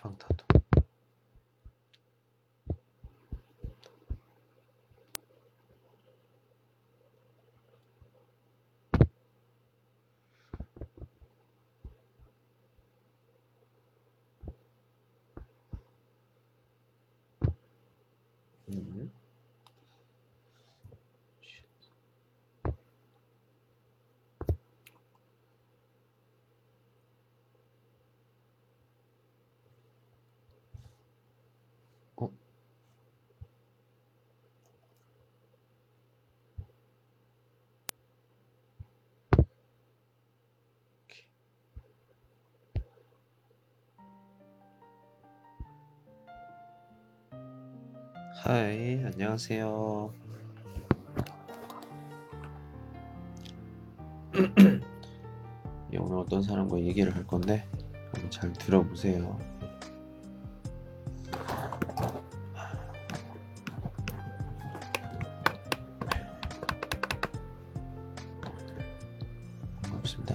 放疼 하이, 안녕하세요. 예, 오늘 어떤 사람과 얘기를 할 건데 한번 잘 들어보세요. 반갑습니다.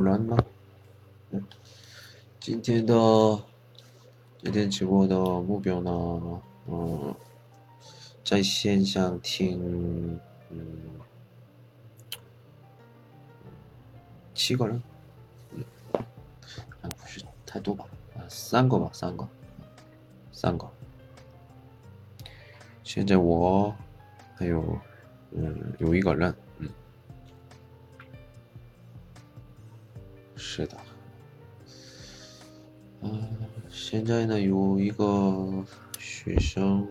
乱吗？嗯，今天的今天直播的目标呢？嗯，在线上听，嗯，七个人，嗯，啊，不是太多吧？啊，三个吧，三个，三个。现在我还有，嗯，有一个人， 是的，嗯，现在呢有一个学生，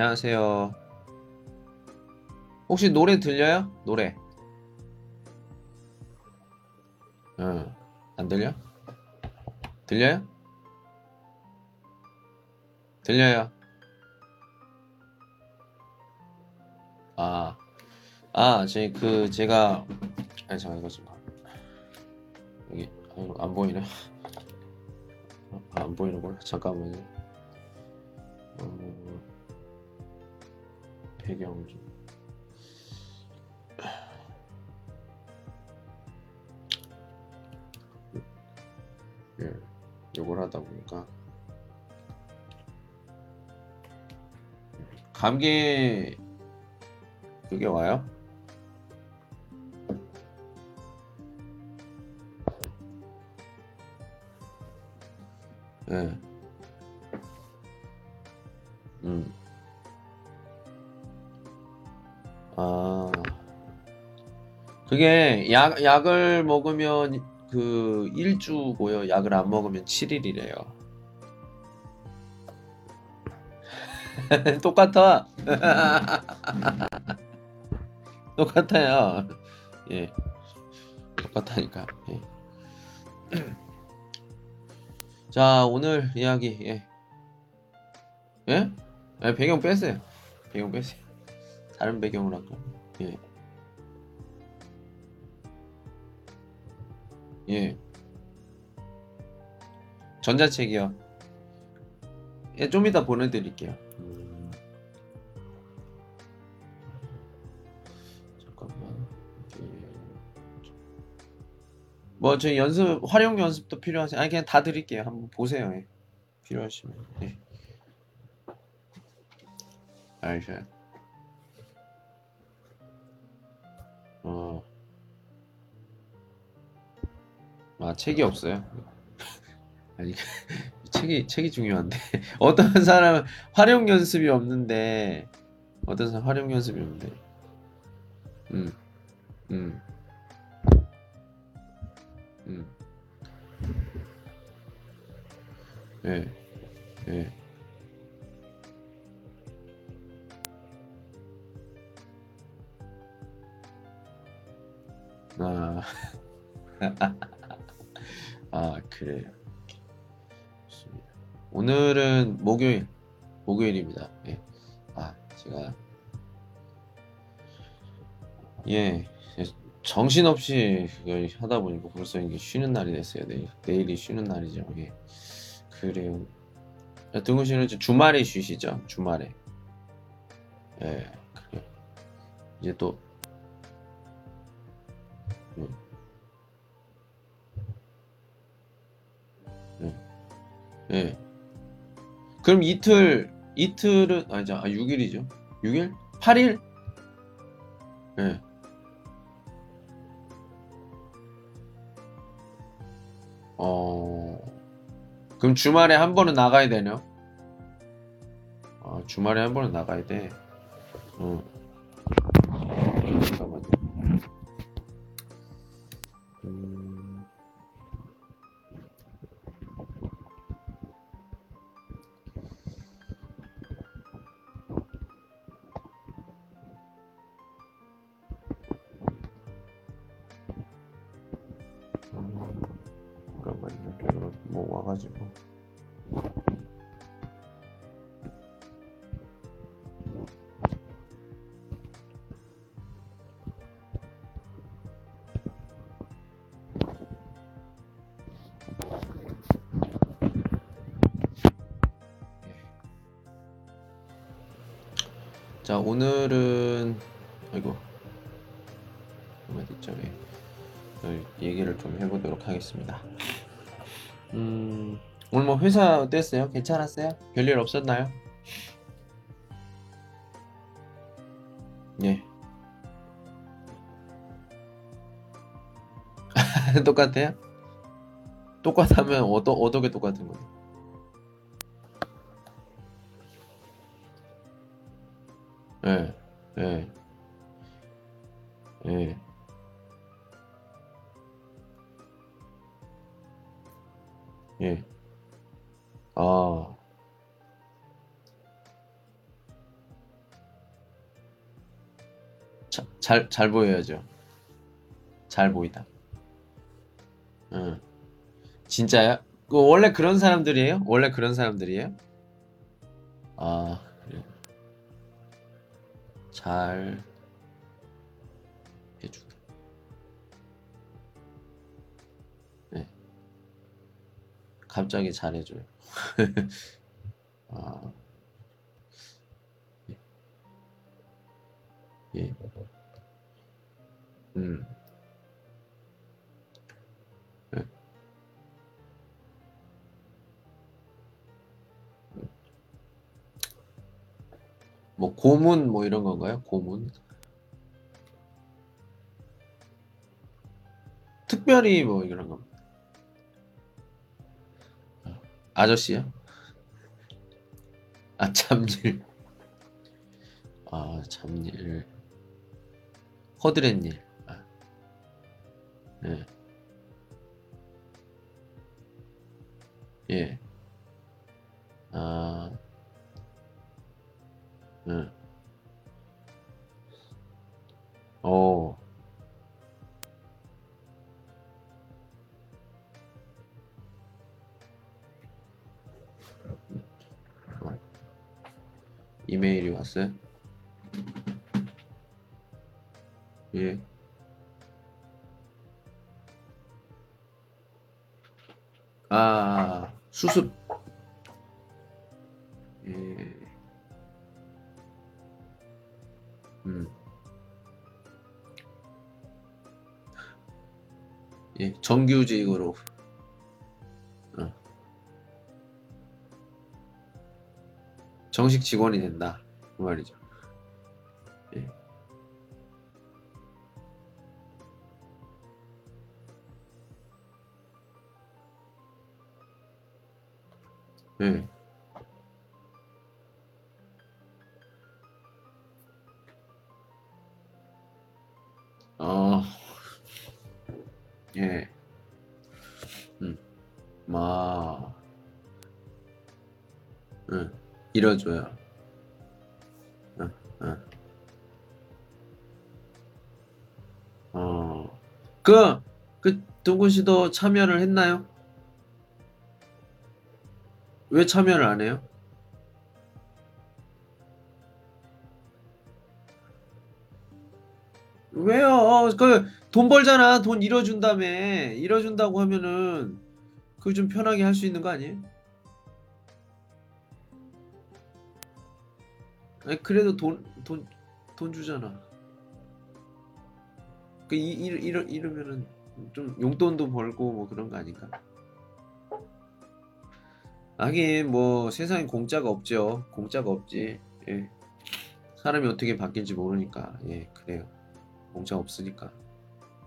안녕하세요. 혹시 노래 들려요? 노래. 응. 안 들려? 들려요? 들려요. 아, 아, 제, 그, 제가, 아니, 잠깐, 이거 좀, 봐. 여기, 안 보이네. 아, 안 보이는구나. 잠깐만요. 배경 좀. 예, 요걸 하다 보니까. 감기 그게 와요? 예. 그게 약 약을 먹으면 그 일주고요. 약을 안 먹으면 7일이래요. 똑같아. 똑같아요. 예. 똑같다니까. 예. 자, 오늘 이야기, 예. 예? 예, 배경 빼세요. 배경 빼세요. 다른 배경으로 할까? 예. 예. 전자책이요. 예, 좀 이따 보내드릴게요. 음. 잠깐만. 뭐, 저 연습, 활용 연습도 필요하세요? 아니, 그냥 다 드릴게요. 한번 보세요. 예. 필요하시면. 예. 알죠. 어. 아, 책이 없어요? 아니, 책이, 책이 중요한데. 어떤 사람은 활용 연습이 없는데, 어떤 사람 활용 연습이 없는데. 음, 음, 음. 예, 예. 아, 아, 그래요. 좋습니다. 오늘은 목요일, 목요일입니다. 예. 아, 제가, 예, 정신없이 그걸 하다 보니까 벌써 이게 쉬는 날이 됐어요. 내일, 내일이 쉬는 날이죠. 예. 그래요. 등구 씨는 주말에 쉬시죠? 주말에. 예, 그래요. 이제 또, 예. 예. 그럼 이틀, 이틀은, 아니죠. 아, 6일이죠. 6일? 8일? 예. 어, 그럼 주말에 한 번은 나가야 되네요. 아, 주말에 한 번은 나가야 돼. 응. 하겠습니다. 음 오늘 뭐 회사 어땠어요? 괜찮았어요? 별일 없었나요? 예. 똑같아요? 똑같으면 어떻게 똑같은 거예요? 잘, 잘 보여야죠. 잘 보이다. 응. 진짜야? 그 원래 그런 사람들이에요? 원래 그런 사람들이에요? 아, 그래. 잘 해주다. 네. 갑자기 잘해줘요. 아, 예. 음. 네. 뭐 고문 뭐 이런 건가요? 고문? 특별히 뭐 이런 거. 아저씨요? 아 잡일. 아 잡일. 허드렛 일. 아, 네. 예. 아, 응. 어, 어, 이메일이 왔어요? 예. 아, 수습. 예. 음. 예, 정규직으로. 어, 정식 직원이 된다. 그 말이죠. 예. 어, 예. 음. 마, 응. 이뤄줘요. 응, 응. 어. 그, 그, 동근 씨도 참여를 했나요? 왜 참여를 안 해요? 왜요? 그, 돈 벌잖아. 돈 잃어준다며. 잃어준다고 하면은, 그거 좀 편하게 할 수 있는 거 아니에요? 아니, 그래도 돈, 돈, 돈 주잖아. 그, 이, 이, 이러, 이러면은, 좀 용돈도 벌고 뭐 그런 거 아닌가? 하긴, 뭐, 세상에 공짜가 없죠. 공짜가 없지. 예. 사람이 어떻게 바뀔지 모르니까. 예, 그래요. 공짜 없으니까.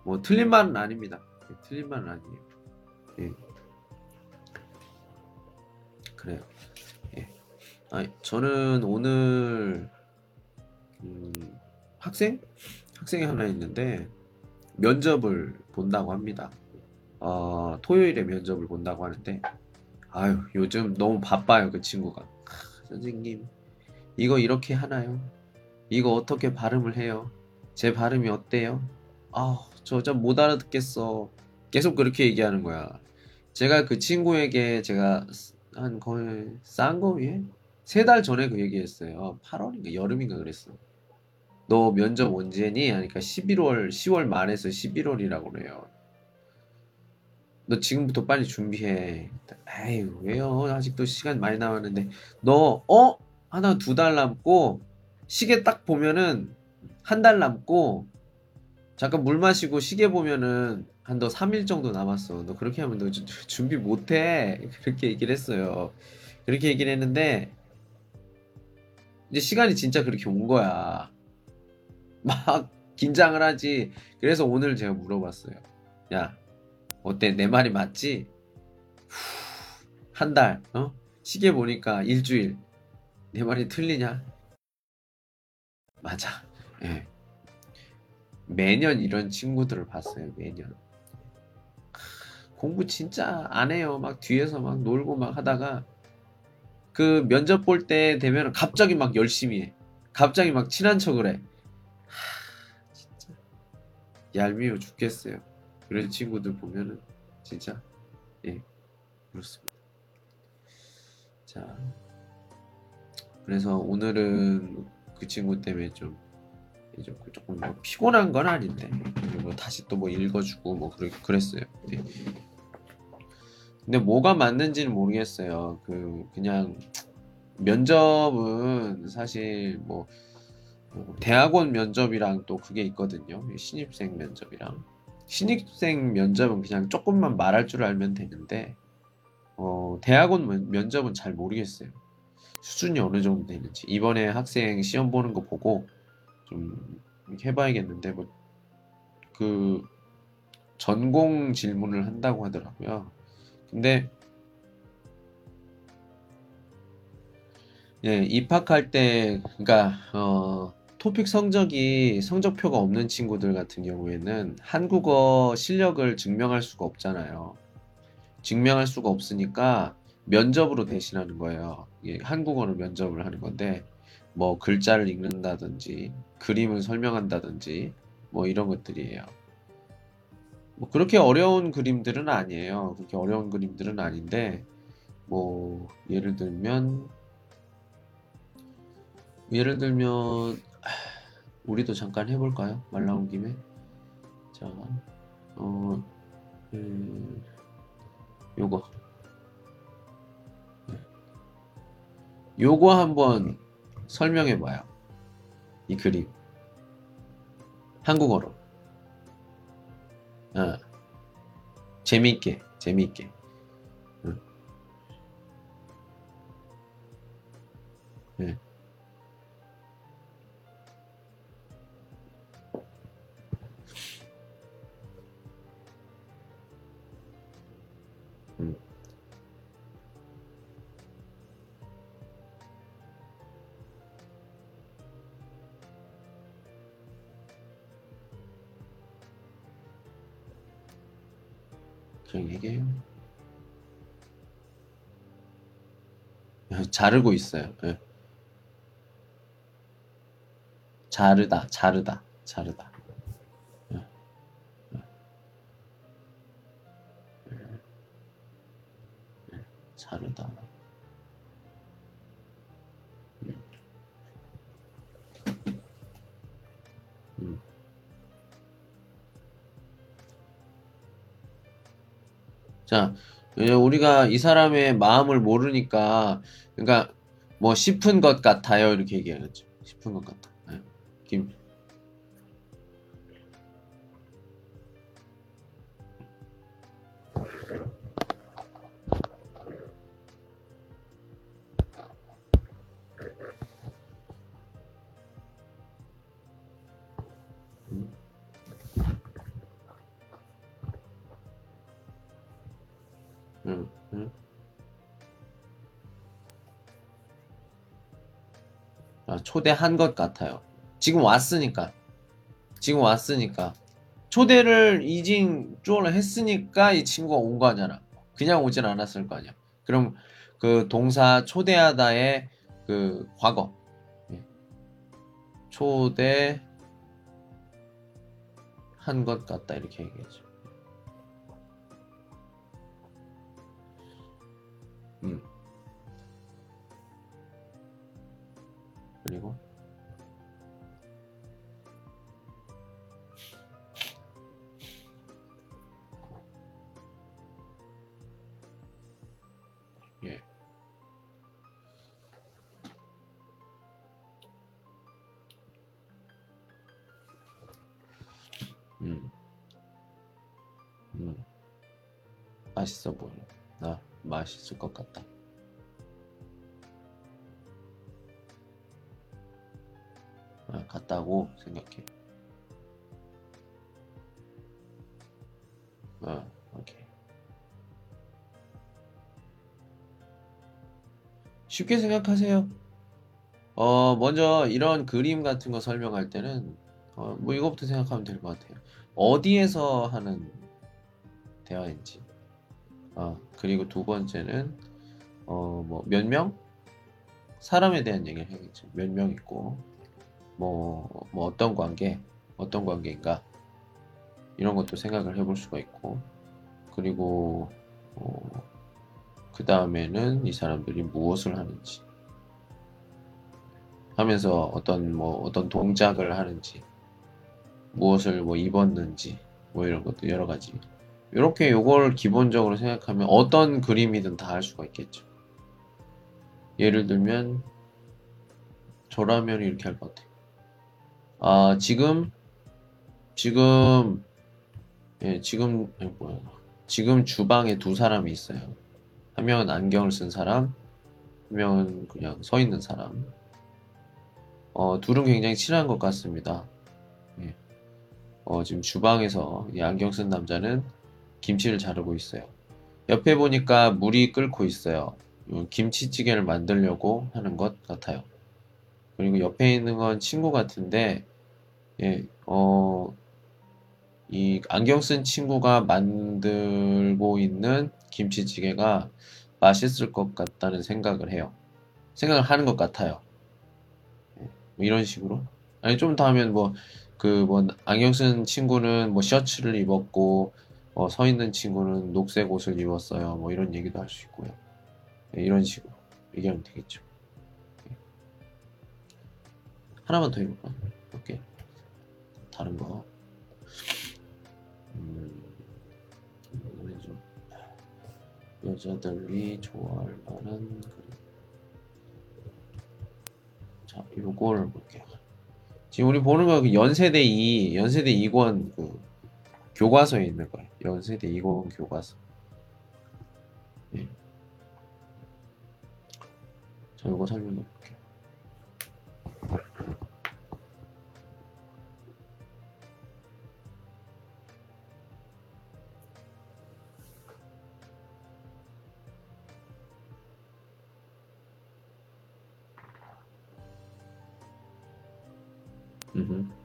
뭐, 틀린 말은 아닙니다. 예, 틀린 말은 아니에요. 예. 그래요. 예. 아, 저는 오늘 음, 학생 학생이 하나 있는데 면접을 본다고 합니다. 어, 토요일에 면접을 본다고 하는데 아유 요즘 너무 바빠요 그 친구가 크, 선생님 이거 이렇게 하나요? 이거 어떻게 발음을 해요? 제 발음이 어때요? 아저 좀못 알아듣겠어 계속 그렇게 얘기하는 거야 제가 그 친구에게 제가 한 거의 싼거 위에 세 달 전에 그 얘기했어요 8월인가 여름인가 그랬어 너 면접 언제니? 하니까 11월 10월 말에서 11월이라고 그래요 너 지금부터 빨리 준비해. 에이, 왜요? 아직도 시간 많이 남았는데. 너, 어? 하나 두 달 남고, 시계 딱 보면은 한 달 남고, 잠깐 물 마시고 시계 보면은 한 너 3일 정도 남았어. 너 그렇게 하면 너 주- 준비 못 해. 그렇게 얘기를 했어요. 그렇게 얘기를 했는데, 이제 시간이 진짜 그렇게 온 거야. 막 긴장을 하지. 그래서 오늘 제가 물어봤어요. 야, 어때? 내 말이 맞지? 한 달, 어? 시계 보니까 일주일. 내 말이 틀리냐? 맞아. 예. 매년 이런 친구들을 봤어요, 매년. 공부 진짜 안 해요. 막 뒤에서 막 놀고 막 하다가 그 면접 볼 때 되면 갑자기 막 열심히 해. 갑자기 막 친한 척을 해. 하, 진짜 얄미워 죽겠어요. 그런 친구들 보면은 진짜 예 그렇습니다. 자 그래서 오늘은 그 친구 때문에 좀 이제 조금 뭐 피곤한 건 아닌데 그리고 다시 또 뭐 읽어주고 뭐 그래, 그랬어요. 네. 근데 뭐가 맞는지는 모르겠어요. 그 그냥 면접은 사실 뭐 어, 대학원 면접이랑 또 그게 있거든요. 신입생 면접이랑 신입생 면접은 그냥 조금만 말할 줄 알면 되는데 어, 대학원 면- 면접은 잘 모르겠어요. 수준이 어느 정도 되는지 이번에 학생 시험 보는 거 보고 좀 해봐야겠는데 뭐 그 전공 질문을 한다고 하더라고요. 근데 예, 입학할 때 그러니까 어, 토픽 성적이 성적표가 없는 친구들 같은 경우에는 한국어 실력을 증명할 수가 없잖아요. 증명할 수가 없으니까 면접으로 대신하는 거예요. 예, 한국어로 면접을 하는 건데 뭐 글자를 읽는다든지 그림을 설명한다든지 뭐 이런 것들이에요. 뭐 그렇게 어려운 그림들은 아니에요. 그렇게 어려운 그림들은 아닌데 뭐 예를 들면 예를 들면 우리도 잠깐 해볼까요? 말 나온 김에 자, 어, 음, 요거 요거 한번 설명해봐요. 이 그림 한국어로 어, 재미있게 재미있게 응. 네. 야, 자르고 있어요. 예. 자르다, 자르다, 자르다. 예, 예. 예, 자르다. 자, 이제 우리가 이 사람의 마음을 모르니까, 그러니까 뭐 싶은 것 같아요 이렇게 얘기하죠. 싶은 것 같다. 예. 김. 초대한 것 같아요. 지금 왔으니까. 지금 왔으니까. 초대를 이징 쪼를 했으니까 이 친구가 온거 아니야. 그냥 오진 않았을 거 아니야. 그럼 그 동사 초대하다의 그 과거. 예. 초대 한 것 같다 이렇게 얘기하죠. 그리고 예. 음. 음. 맛있어. 나 맛있을 것 같다. 같다고 생각해. 아, 오케이. 쉽게 생각하세요. 어, 먼저 이런 그림 같은 거 설명할 때는 어, 뭐 이거부터 생각하면 될 것 같아요. 어디에서 하는 대화인지. 아, 그리고 두 번째는 어, 뭐 몇 명? 사람에 대한 얘기를 해야겠죠. 몇 명 있고 뭐, 뭐 어떤 관계, 어떤 관계인가 이런 것도 생각을 해볼 수가 있고 그리고 어, 그 다음에는 이 사람들이 무엇을 하는지 하면서 어떤 뭐 어떤 동작을 하는지 무엇을 뭐 입었는지 뭐 이런 것도 여러 가지 이렇게 요걸 기본적으로 생각하면 어떤 그림이든 다 할 수가 있겠죠. 예를 들면 저라면 이렇게 할 것 같아요. 아 지금 지금 예 지금 예, 뭐야 지금 주방에 두 사람이 있어요. 한 명은 안경을 쓴 사람, 한 명은 그냥 서 있는 사람. 어 둘은 굉장히 친한 것 같습니다. 예. 어 지금 주방에서 이 안경 쓴 남자는 김치를 자르고 있어요. 옆에 보니까 물이 끓고 있어요. 음, 김치찌개를 만들려고 하는 것 같아요. 그리고 옆에 있는 건 친구 같은데, 예, 어, 이 안경 쓴 친구가 만들고 있는 김치찌개가 맛있을 것 같다는 생각을 해요. 생각을 하는 것 같아요. 예, 뭐 이런 식으로. 아니, 좀 더 하면 뭐, 그, 뭐, 안경 쓴 친구는 뭐 셔츠를 입었고, 어, 서 있는 친구는 녹색 옷을 입었어요. 뭐 이런 얘기도 할 수 있고요. 예, 이런 식으로 얘기하면 되겠죠. 예. 하나만 더 해볼까? 다른 거. 음, 뭐죠? 여자들이 좋아할 만한 그림. 자, 요걸 볼게요. 지금 우리 보는 거그 연세대 2, 연세대 2권 그 교과서에 있는 거예요. 연세대 2권 교과서. 예. 자, 이거 설명해 볼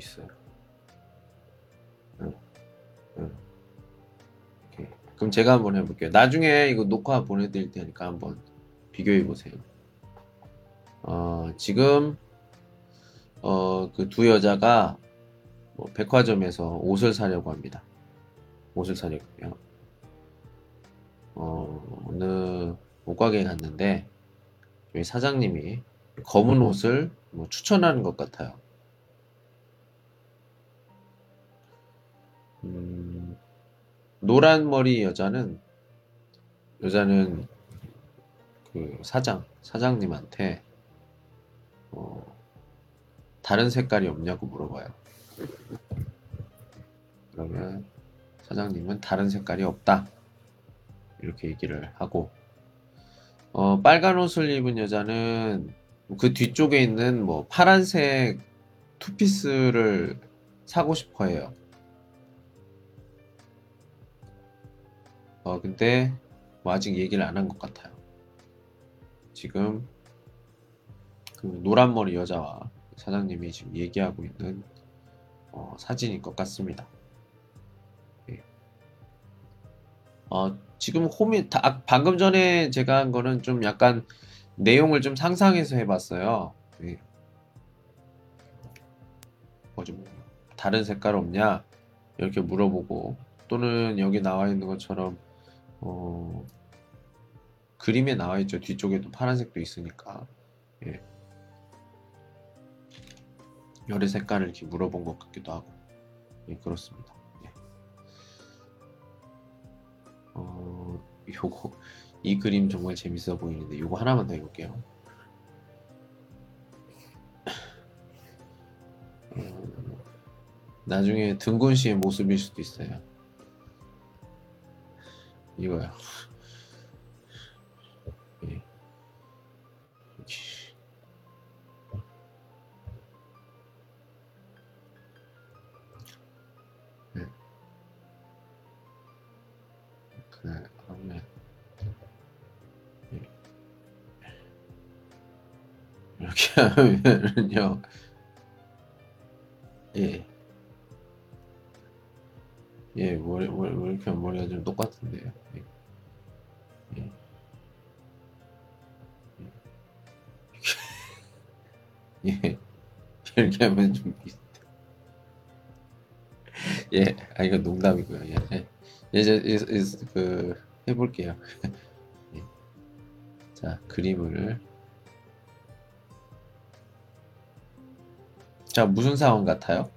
있어요. 응, 응. 그럼 제가 한번 해볼게요. 나중에 이거 녹화 보내드릴 테니까 한번 비교해 보세요. 어, 지금 어, 그 두 여자가 뭐 백화점에서 옷을 사려고 합니다. 옷을 사려고요. 어, 어느 옷가게에 갔는데 여기 사장님이 검은 옷을 뭐 추천하는 것 같아요. 음, 노란 머리 여자는 여자는 그 사장 사장님한테 어, 다른 색깔이 없냐고 물어봐요. 그러면 사장님은 다른 색깔이 없다 이렇게 얘기를 하고 어, 빨간 옷을 입은 여자는 그 뒤쪽에 있는 뭐 파란색 투피스를 사고 싶어 해요. 어, 근데 뭐 아직 얘기를 안 한 것 같아요. 지금 그 노란머리 여자와 사장님이 지금 얘기하고 있는 어, 사진인 것 같습니다. 예. 어, 지금 홈이 다, 아, 방금 전에 제가 한 거는 좀 약간 내용을 좀 상상해서 해봤어요. 예. 뭐좀 다른 색깔 없냐 이렇게 물어보고 또는 여기 나와 있는 것처럼 어, 그림에 나와 있죠. 뒤쪽에도 파란색도 있으니까. 예. 열의 색깔을 이렇게 물어본 것 같기도 하고. 예, 그렇습니다. 예. 어, 요거, 이 그림 정말 재밌어 보이는데, 요거 하나만 더 해볼게요. 음, 나중에 등군 씨의 모습일 수도 있어요. 이거야. 하면은요. 예. 예, 머리, 머리, 왜 이렇게 머리가 좀 똑같은데요. 예. 이렇게 하면 좀 비슷해. 예, 아, 이건 농담이고요. 예, 예. 이제, 이제, 이제 그, 해볼게요. 예. 자, 그림을. 자, 무슨 상황 같아요?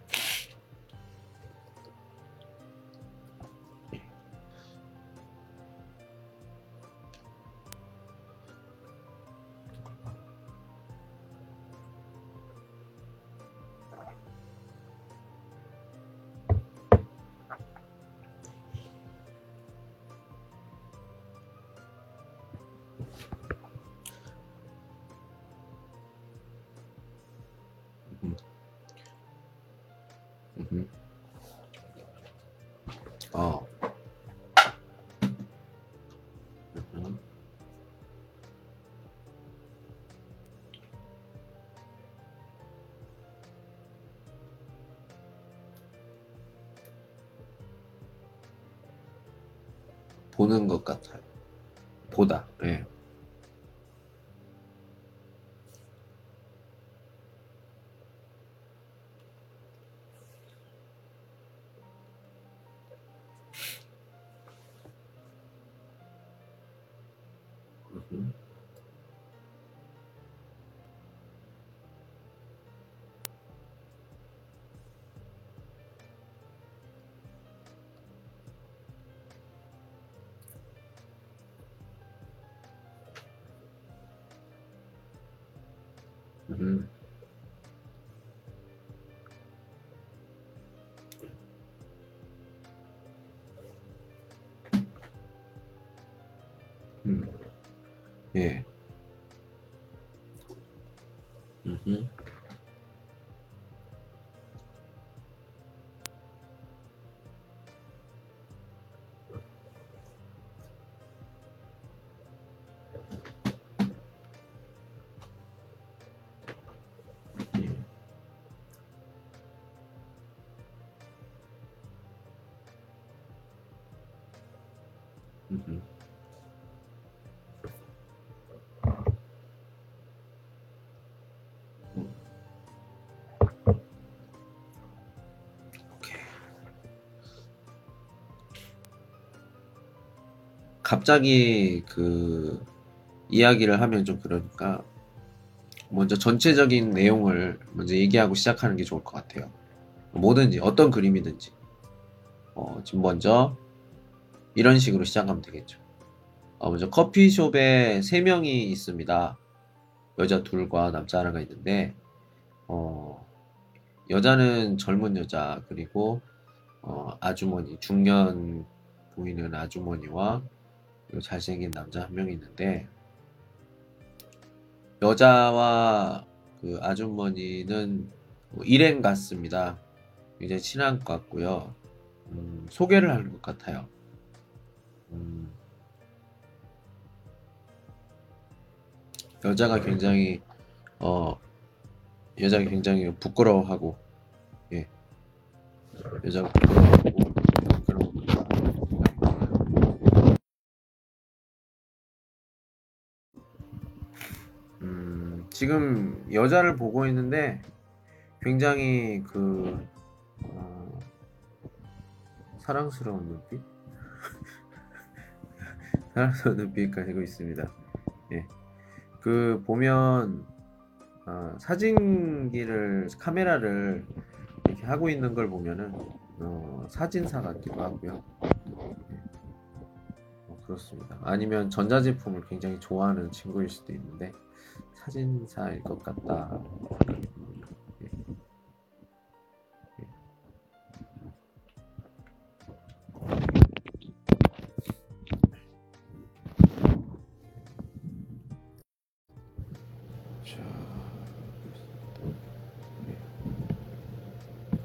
갑자기 그 이야기를 하면 좀 그러니까 먼저 전체적인 내용을 먼저 얘기하고 시작하는 게 좋을 것 같아요. 뭐든지 어떤 그림이든지 어, 지금 먼저 이런 식으로 시작하면 되겠죠. 어, 먼저 커피숍에 세 명이 있습니다. 여자 둘과 남자 하나가 있는데 어, 여자는 젊은 여자 그리고 어, 아주머니 중년 보이는 아주머니와 잘생긴 남자 한 명이 있는데 여자와 그 아주머니는 뭐 일행 같습니다. 굉장히 친한 것 같고요. 음, 소개를 하는 것 같아요. 음, 여자가 굉장히 어 여자가 굉장히 부끄러워하고 예 여자가 부끄러워 지금 여자를 보고 있는데 굉장히 그 어, 사랑스러운 눈빛? 사랑스러운 눈빛 가지고 있습니다. 예. 그 보면 어, 사진기를 카메라를 이렇게 하고 있는 걸 보면은 어, 사진사 같기도 하고요. 예. 어, 그렇습니다. 아니면 전자제품을 굉장히 좋아하는 친구일 수도 있는데 사진사일 것 같다.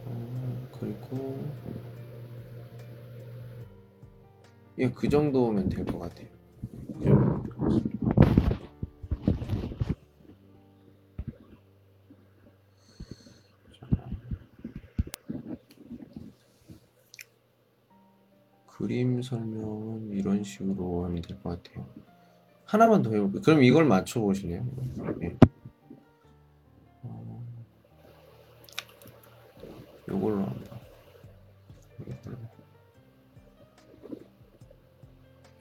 어, 그리고 예, 그 정도면 될 것 같아요. 식으로 하면 될 것 같아요. 하나만 더 해볼게요. 그럼 이걸 맞춰보실래요? 예. 어, 요걸로 한번.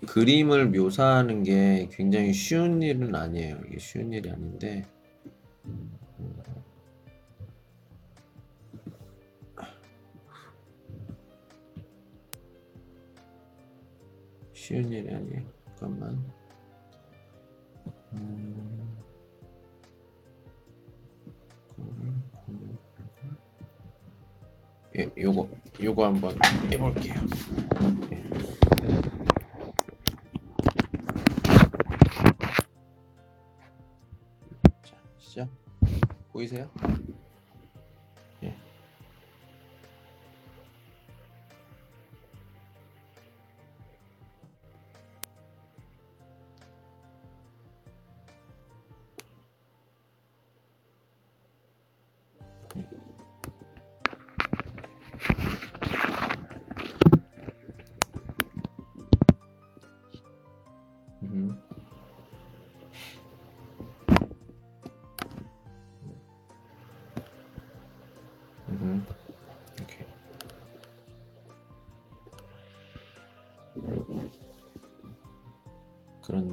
그림을 묘사하는 게 굉장히 쉬운 일은 아니에요. 이게 쉬운 일이 아닌데, 쉬운 일이 아니에요. 잠깐만. 음, 예, 요거, 요거 한번 해볼게요. 예. 자, 시작. 보이세요?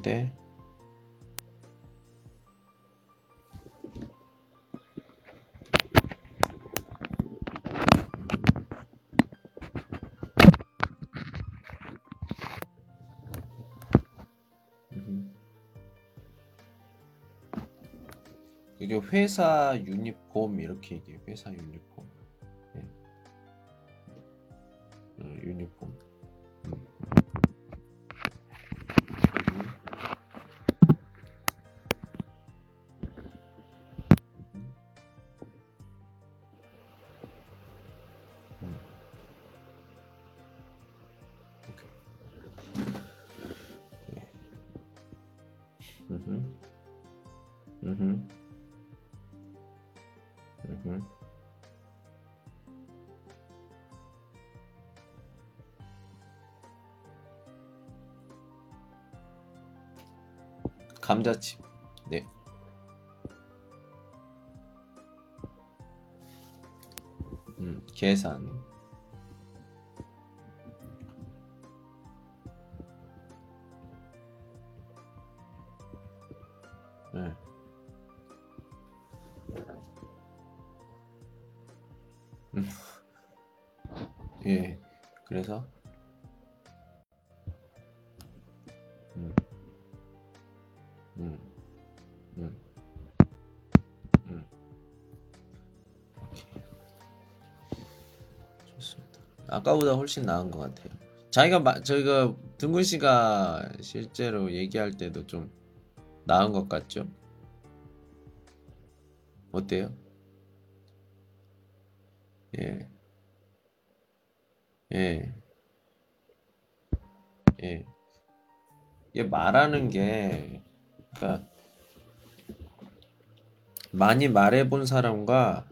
그런데 음. 이게 회사 유니폼 이렇게 얘기해요. 회사 유니폼. 감자칩. 네. 음, 계산. 아까보다 훨씬 나은 것 같아요. 자기가 마, 저희가 등군 씨가 실제로 얘기할 때도 좀 나은 것 같죠? 어때요? 예, 예, 예. 이게 말하는 게, 그러니까 많이 말해본 사람과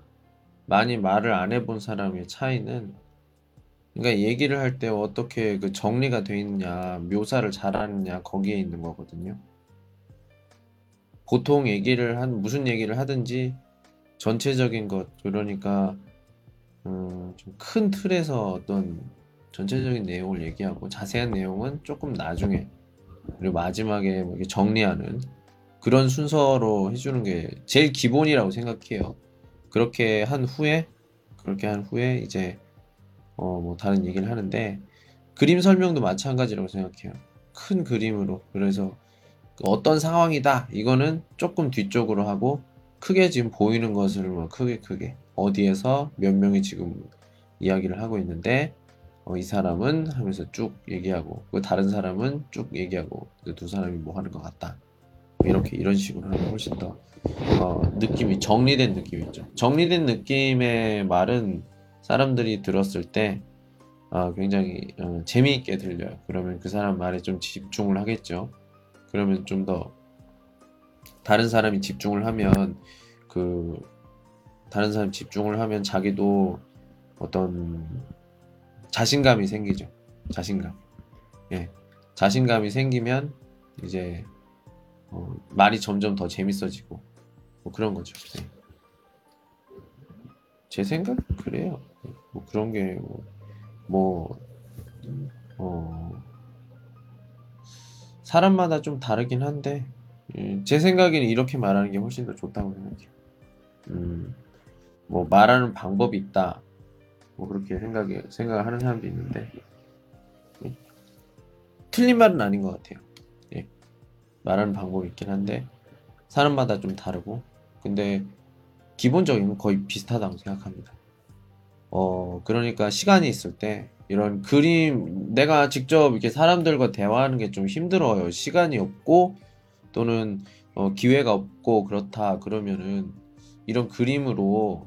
많이 말을 안 해본 사람의 차이는, 그러니까 얘기를 할 때 어떻게 그 정리가 돼 있냐, 묘사를 잘하느냐, 거기에 있는 거거든요. 보통 얘기를 한, 무슨 얘기를 하든지 전체적인 것, 그러니까, 음, 좀 큰 틀에서 어떤 전체적인 내용을 얘기하고 자세한 내용은 조금 나중에, 그리고 마지막에 뭐 정리하는 그런 순서로 해주는 게 제일 기본이라고 생각해요. 그렇게 한 후에, 그렇게 한 후에 이제, 어, 뭐 다른 얘기를 하는데, 그림 설명도 마찬가지라고 생각해요. 큰 그림으로. 그래서 어떤 상황이다. 이거는 조금 뒤쪽으로 하고, 크게 지금 보이는 것을 뭐 크게 크게 어디에서 몇 명이 지금 이야기를 하고 있는데 어, 이 사람은 하면서 쭉 얘기하고 그 다른 사람은 쭉 얘기하고 그 두 사람이 뭐 하는 것 같다 이렇게 이런 식으로 하면 훨씬 더 어, 느낌이 정리된 느낌이 있죠 정리된 느낌의 말은 사람들이 들었을 때 어, 굉장히 어, 재미있게 들려요 그러면 그 사람 말에 좀 집중을 하겠죠 그러면 좀 더 다른 사람이 집중을 하면 그 다른 사람 집중을 하면 자기도 어떤 자신감이 생기죠. 자신감. 예. 자신감이 생기면 이제 어, 말이 점점 더 재밌어지고 뭐 그런 거죠. 예. 제 생각 그래요. 뭐 그런 게 뭐 어, 사람마다 좀 다르긴 한데 예, 제 생각에는 이렇게 말하는 게 훨씬 더 좋다고 생각해요. 음, 뭐 말하는 방법이 있다. 뭐 그렇게 생각이 생각을 하는 사람도 있는데 예. 틀린 말은 아닌 것 같아요. 예. 말하는 방법이 있긴 한데 사람마다 좀 다르고 근데 기본적인 건 거의 비슷하다고 생각합니다. 어 그러니까 시간이 있을 때 이런 그림 내가 직접 이렇게 사람들과 대화하는 게 좀 힘들어요. 시간이 없고 또는 어, 기회가 없고 그렇다 그러면은 이런 그림으로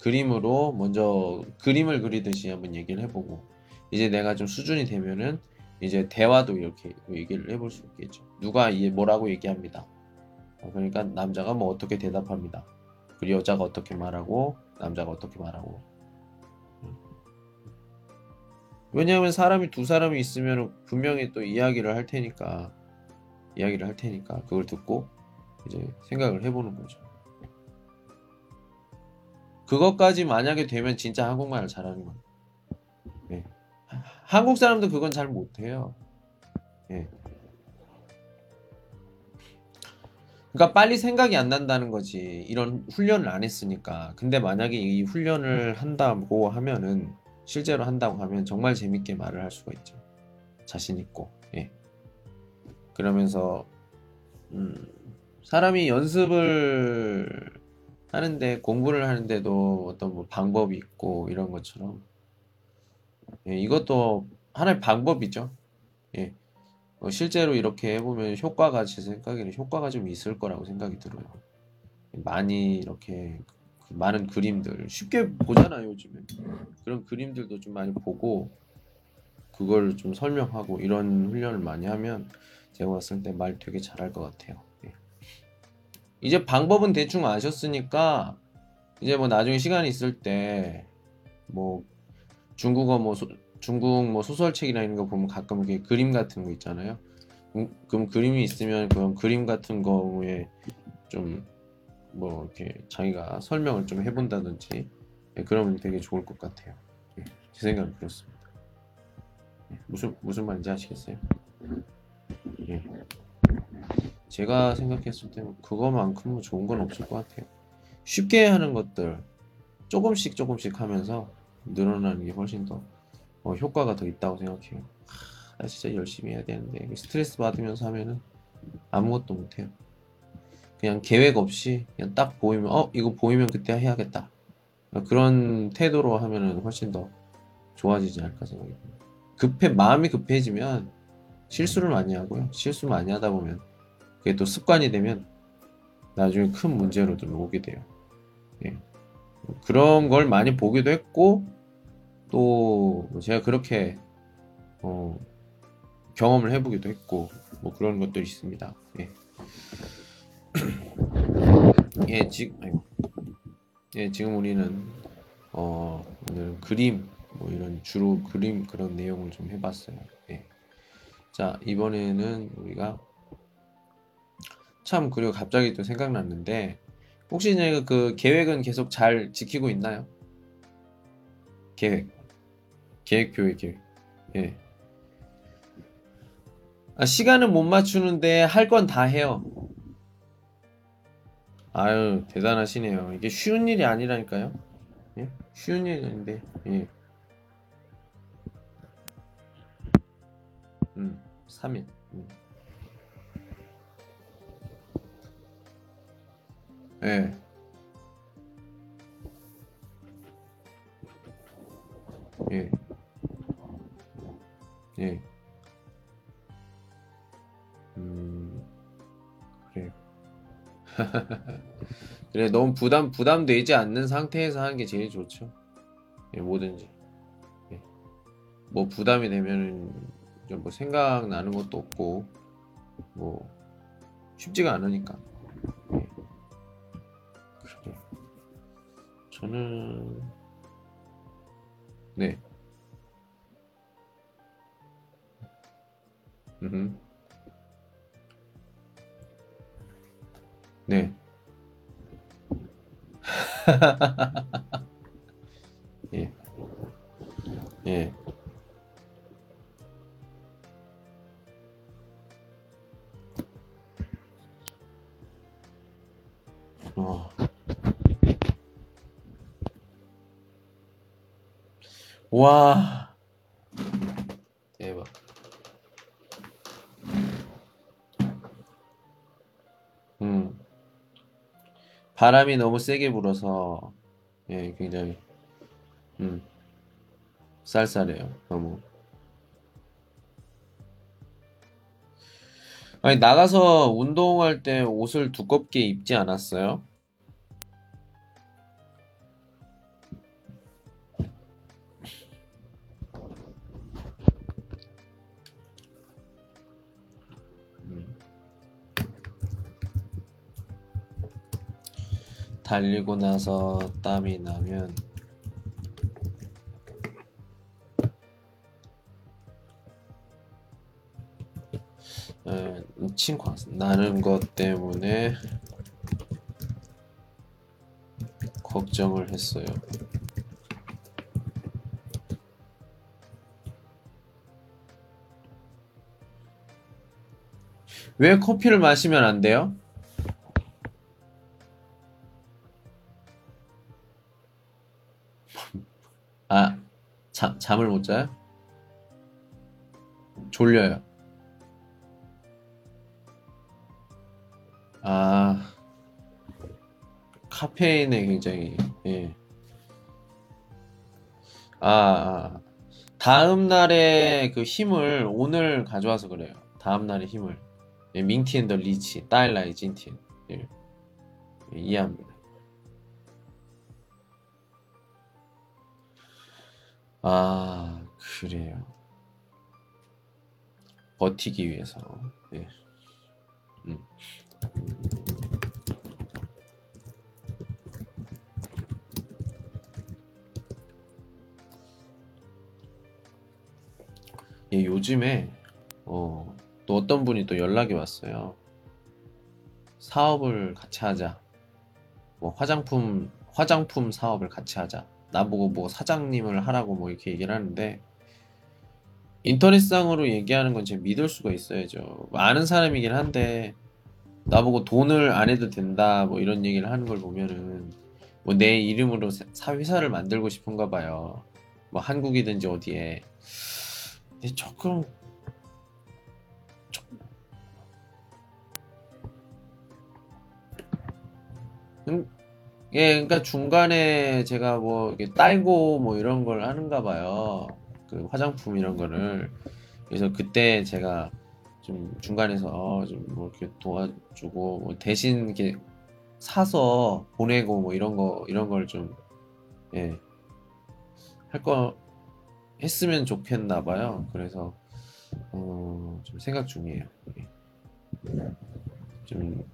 그림으로 먼저 그림을 그리듯이 한번 얘기를 해보고 이제 내가 좀 수준이 되면은 이제 대화도 이렇게 얘기를 해볼 수 있겠죠. 누가 이 뭐라고 얘기합니다. 어, 그러니까 남자가 뭐 어떻게 대답합니다. 그리고 여자가 어떻게 말하고 남자가 어떻게 말하고. 왜냐하면 사람이 두 사람이 있으면 분명히 또 이야기를 할 테니까 이야기를 할 테니까 그걸 듣고 이제 생각을 해보는 거죠. 그것까지 만약에 되면 진짜 한국말을 잘하는 거예요. 예. 하- 한국 사람도 그건 잘 못해요. 예. 그러니까 빨리 생각이 안 난다는 거지. 이런 훈련을 안 했으니까. 근데 만약에 이 훈련을 한다고 하면은 실제로 한다고 하면 정말 재밌게 말을 할 수가 있죠. 자신 있고. 예. 그러면서 음, 사람이 연습을 하는데 공부를 하는데도 어떤 뭐 방법이 있고 이런 것처럼 예, 이것도 하나의 방법이죠. 예. 어, 실제로 이렇게 해보면 효과가 제 생각에는 효과가 좀 있을 거라고 생각이 들어요. 많이 이렇게 그 많은 그림들 쉽게 보잖아요 요즘에 그런 그림들도 좀 많이 보고 그걸 좀 설명하고 이런 훈련을 많이 하면 제가 봤을 때 말 되게 잘할 것 같아요. 예. 이제 방법은 대충 아셨으니까 이제 뭐 나중에 시간이 있을 때 뭐 중국어 뭐 소- 중국 뭐 소설책이나 이런 거 보면 가끔 이렇게 그림 같은 거 있잖아요. 음, 그럼 그림이 있으면 그럼 그림 같은 경우에 좀 뭐 이렇게 자기가 설명을 좀 해본다든지 예, 그러면 되게 좋을 것 같아요. 예, 제 생각은 그렇습니다. 예, 무슨 무슨 말인지 아시겠어요? 예. 제가 생각했을 때는 그거만큼 좋은 건 없을 것 같아요. 쉽게 하는 것들 조금씩 조금씩 하면서 늘어나는 게 훨씬 더 어, 효과가 더 있다고 생각해요. 하, 나 진짜 열심히 해야 되는데 스트레스 받으면서 하면은 아무것도 못해요. 그냥 계획 없이 그냥 딱 보이면 어 이거 보이면 그때 해야겠다. 그런 태도로 하면은 훨씬 더 좋아지지 않을까 생각이 듭니다. 급해 마음이 급해지면 실수를 많이 하고요. 실수 많이 하다 보면 그게 또 습관이 되면 나중에 큰 문제로들 오게 돼요. 예. 그런 걸 많이 보기도 했고 또 제가 그렇게 어, 경험을 해보기도 했고 뭐 그런 것들이 있습니다. 예. 예, 지금. 예, 지금 우리는 어, 오늘 그림 뭐 이런 주로 그림 그런 내용을 좀 해봤어요. 예. 자, 이번에는 우리가 참 그리고 갑자기 또 생각났는데 혹시 저희가 그 계획은 계속 잘 지키고 있나요? 계획. 계획표의 계획. 예. 아, 시간은 못 맞추는데 할 건 다 해요. 아유, 대단하시네요. 이게 쉬운 일이 아니라니까요. 예? 쉬운 일이 아닌데, 예. 음, 3일. 음. 예. 예. 예. 음. 그래, 너무 부담, 부담되지 않는 상태에서 하는 게 제일 좋죠. 예, 뭐든지. 예. 뭐 부담이 되면은 뭐 생각 나는 것도 없고, 뭐 쉽지가 않으니까. 예. 그래요. 저는 네. 음. 네. 예. 예. 어. 와. 바람이 너무 세게 불어서 예, 굉장히 음, 쌀쌀해요. 너무. 아니, 나가서 운동할 때 옷을 두껍게 입지 않았어요? 달리고 나서 땀이 나면 에, 친구 나는 것 때문에 걱정을 했어요. 왜 커피를 마시면 안 돼요? 잠, 잠을 못 자요? 졸려요. 아, 카페인에 굉장히, 예. 아, 아. 다음 날의 그 힘을 오늘 가져와서 그래요. 다음 날의 힘을. 예, 밍티엔 더 리치, 딸라이 진티엔. 예, 예, 이해합니다. 아, 그래요. 버티기 위해서. 예. 음. 예, 요즘에 어, 또 어떤 분이 또 연락이 왔어요. 사업을 같이 하자. 뭐 화장품 화장품 사업을 같이 하자. 나보고 뭐 사장님을 하라고 뭐 이렇게 얘기를 하는데 인터넷상으로 얘기하는 건 제가 믿을 수가 있어야죠. 아는 사람이긴 한데 나보고 돈을 안 해도 된다 뭐 이런 얘기를 하는 걸 보면은 뭐 내 이름으로 사 회사를 만들고 싶은가 봐요. 뭐 한국이든지 어디에. 근데 조금 음, 예, 그러니까 중간에 제가 뭐 딸고 뭐 이런 걸 하는가 봐요. 그 화장품 이런 거를. 그래서 그때 제가 좀 중간에서 좀 뭐 이렇게 도와주고 뭐 대신 이렇게 사서 보내고 뭐 이런 거 이런 걸 좀 예. 할 거 했으면 좋겠나 봐요. 그래서 어, 좀 생각 중이에요. 예. 좀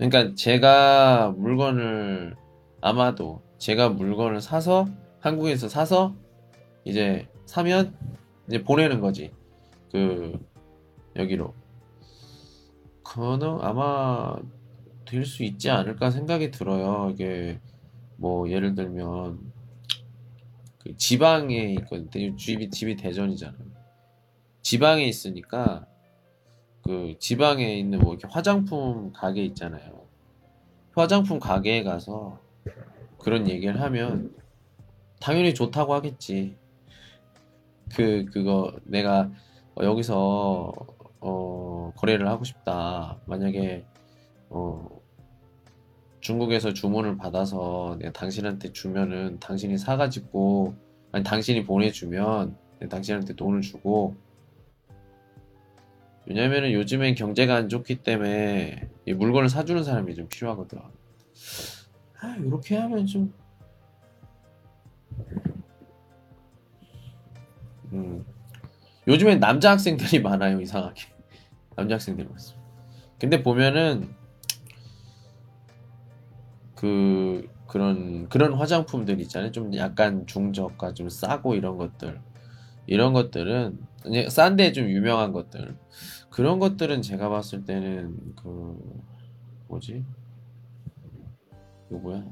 그러니까 제가 물건을 아마도 제가 물건을 사서 한국에서 사서 이제 사면 이제 보내는 거지. 그 여기로. 그거는 아마 될 수 있지 않을까 생각이 들어요. 이게 뭐 예를 들면 그 지방에 있거든. 집이 집이 대전이잖아요. 지방에 있으니까 그 지방에 있는 뭐 이렇게 화장품 가게 있잖아요. 화장품 가게에 가서 그런 얘기를 하면 당연히 좋다고 하겠지. 그 그거 내가 여기서 어 거래를 하고 싶다. 만약에 어 중국에서 주문을 받아서 내가 당신한테 주면은 당신이 사가지고 아니 당신이 보내주면 당신한테 돈을 주고 왜냐면은 요즘엔 경제가 안 좋기 때문에 이 물건을 사주는 사람이 좀 필요하거든. 아, 이렇게 하면 좀 음. 요즘엔 남자 학생들이 많아요, 이상하게. 남자 학생들이 많습니다. 근데 보면은 그 그런 그런 화장품들 있잖아요. 좀 약간 중저가 좀 싸고 이런 것들. 이런 것들은 싼데 좀 유명한 것들. 그런 것들은 제가 봤을 때는 그 뭐지? 이거 뭐야?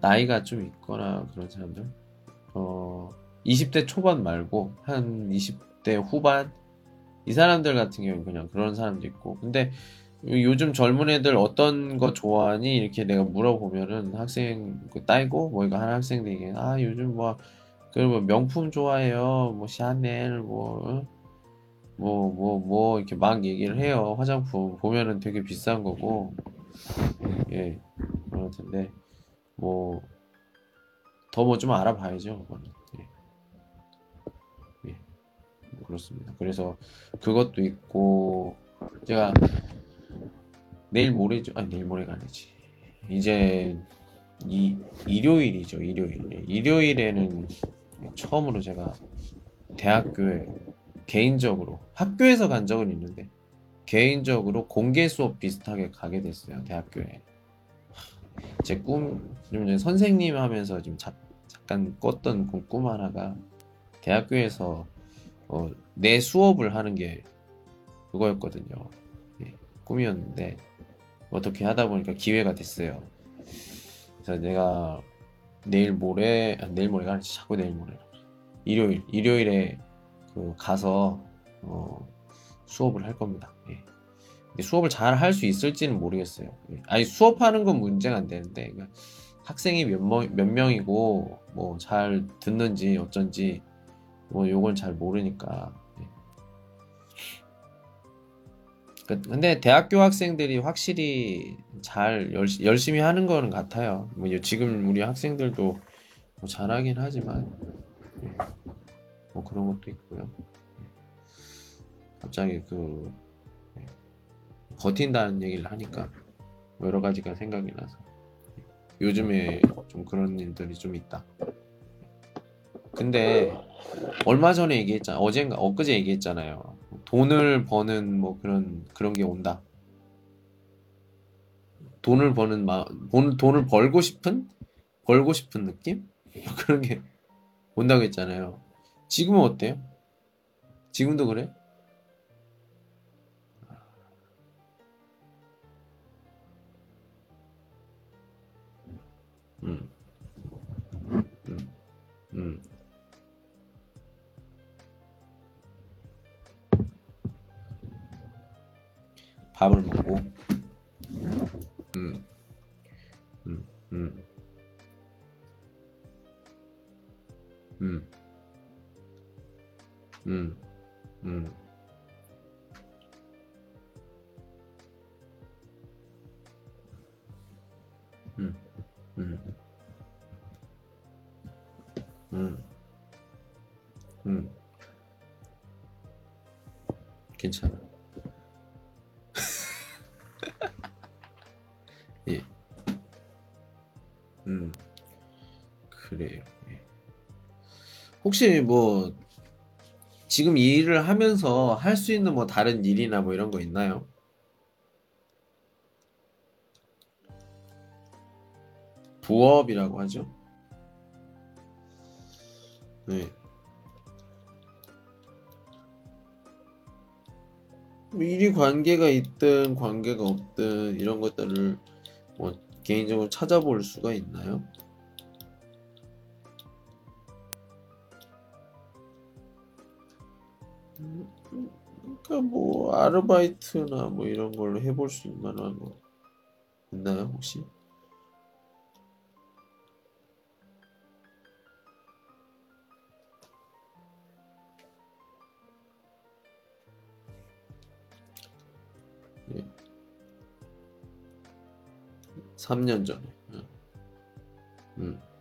나이가 좀 있거나 그런 사람들? 어 20대 초반 말고 한 20대 후반? 이 사람들 같은 경우는 그냥 그런 사람도 있고. 근데 요즘 젊은 애들 어떤 거 좋아하니? 이렇게 내가 물어보면은 학생 그 딸고 뭐 이거 하는 학생들이 아 요즘 뭐 그리고 뭐 명품 좋아해요. 뭐 샤넬 뭐 뭐 뭐 뭐 이렇게 막 얘기를 해요. 화장품 보면은 되게 비싼 거고. 예 그럴 텐데. 뭐 더 뭐 좀 알아봐야죠 그거는. 예. 예. 뭐 그렇습니다. 그래서 그것도 있고 제가 내일 모레죠. 아니 내일 모레가 아니지. 이제 이 일요일이죠 일요일. 일요일에는 처음으로 제가 대학교에 개인적으로 학교에서 간 적은 있는데 개인적으로 공개 수업 비슷하게 가게 됐어요 대학교에 제 꿈, 좀 선생님 하면서 좀 자, 잠깐 꿨던 그꿈 하나가 대학교에서 어, 내 수업을 하는 게 그거였거든요. 네, 꿈이었는데 어떻게 하다 보니까 기회가 됐어요. 그래서 내가 내일 모레, 아, 내일 모레가 아니지 자꾸 내일 모레. 일요일, 일요일에 그 가서 어, 수업을 할 겁니다. 예. 수업을 잘 할 수 있을지는 모르겠어요. 예. 아니 수업하는 건 문제가 안 되는데 그러니까 학생이 몇, 명이고 뭐 잘 듣는지 어쩐지 뭐 요걸 잘 모르니까. 예. 그, 근데 대학교 학생들이 확실히 잘 열, 열심히 하는 거는 같아요. 뭐 지금 우리 학생들도 뭐 잘하긴 하지만 예. 뭐 그런 것도 있고요. 갑자기 그 버틴다는 얘기를 하니까 뭐 여러 가지가 생각이 나서 요즘에 좀 그런 일들이 좀 있다. 근데 얼마 전에 얘기했잖아. 어젠가 엊그제 얘기했잖아요. 돈을 버는 뭐 그런 그런 게 온다. 돈을 버는 마 돈, 돈을 벌고 싶은 벌고 싶은 느낌? 뭐 그런 게 온다고 했잖아요. 지금은 어때요? 지금도 그래? 음. 음. 음. 밥을 먹고 음. 음. 음. 음. 음. 음. 음. 음. 음. 음. 괜찮아. 예. 음. 그래요. 예. 혹시 뭐 지금 이 일을 하면서 할 수 있는 뭐 다른 일이나 뭐 이런 거 있나요? 부업이라고 하죠. 네. 뭐 일이 관계가 있든 관계가 없든 이런 것들을 뭐 개인적으로 찾아볼 수가 있나요? 그러니까 뭐 아르바이트나 뭐 이런 걸로 해볼 수 있을 만한 거 있나요 혹시? 예. 3년 전에. 예. 음.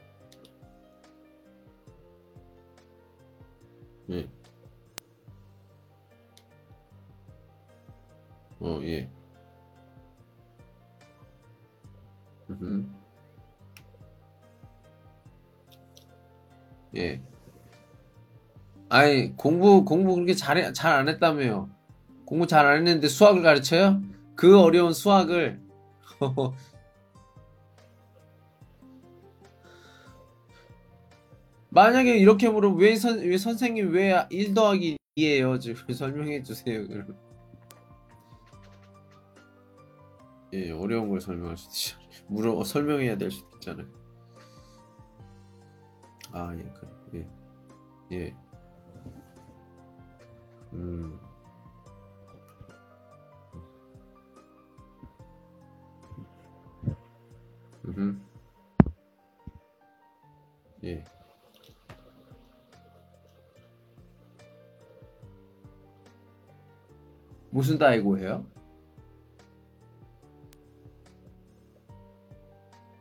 아니, 공부, 공부 그렇게 잘해, 잘안 했다며요. 공부 잘 안 했는데 수학을 가르쳐요? 그 어려운 수학을. 만약에 이렇게 물으면 왜, 선, 왜 선생님 왜 1 더하기 2예요? 지금 설명해 주세요. 그럼. 예, 어려운 걸 설명할 수도 있잖아요. 물어, 어, 설명해야 될 수도 있잖아요. 아, 예, 그래. 예. 예. 음. 음. 예. 무슨 다이고예요?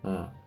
어. 어.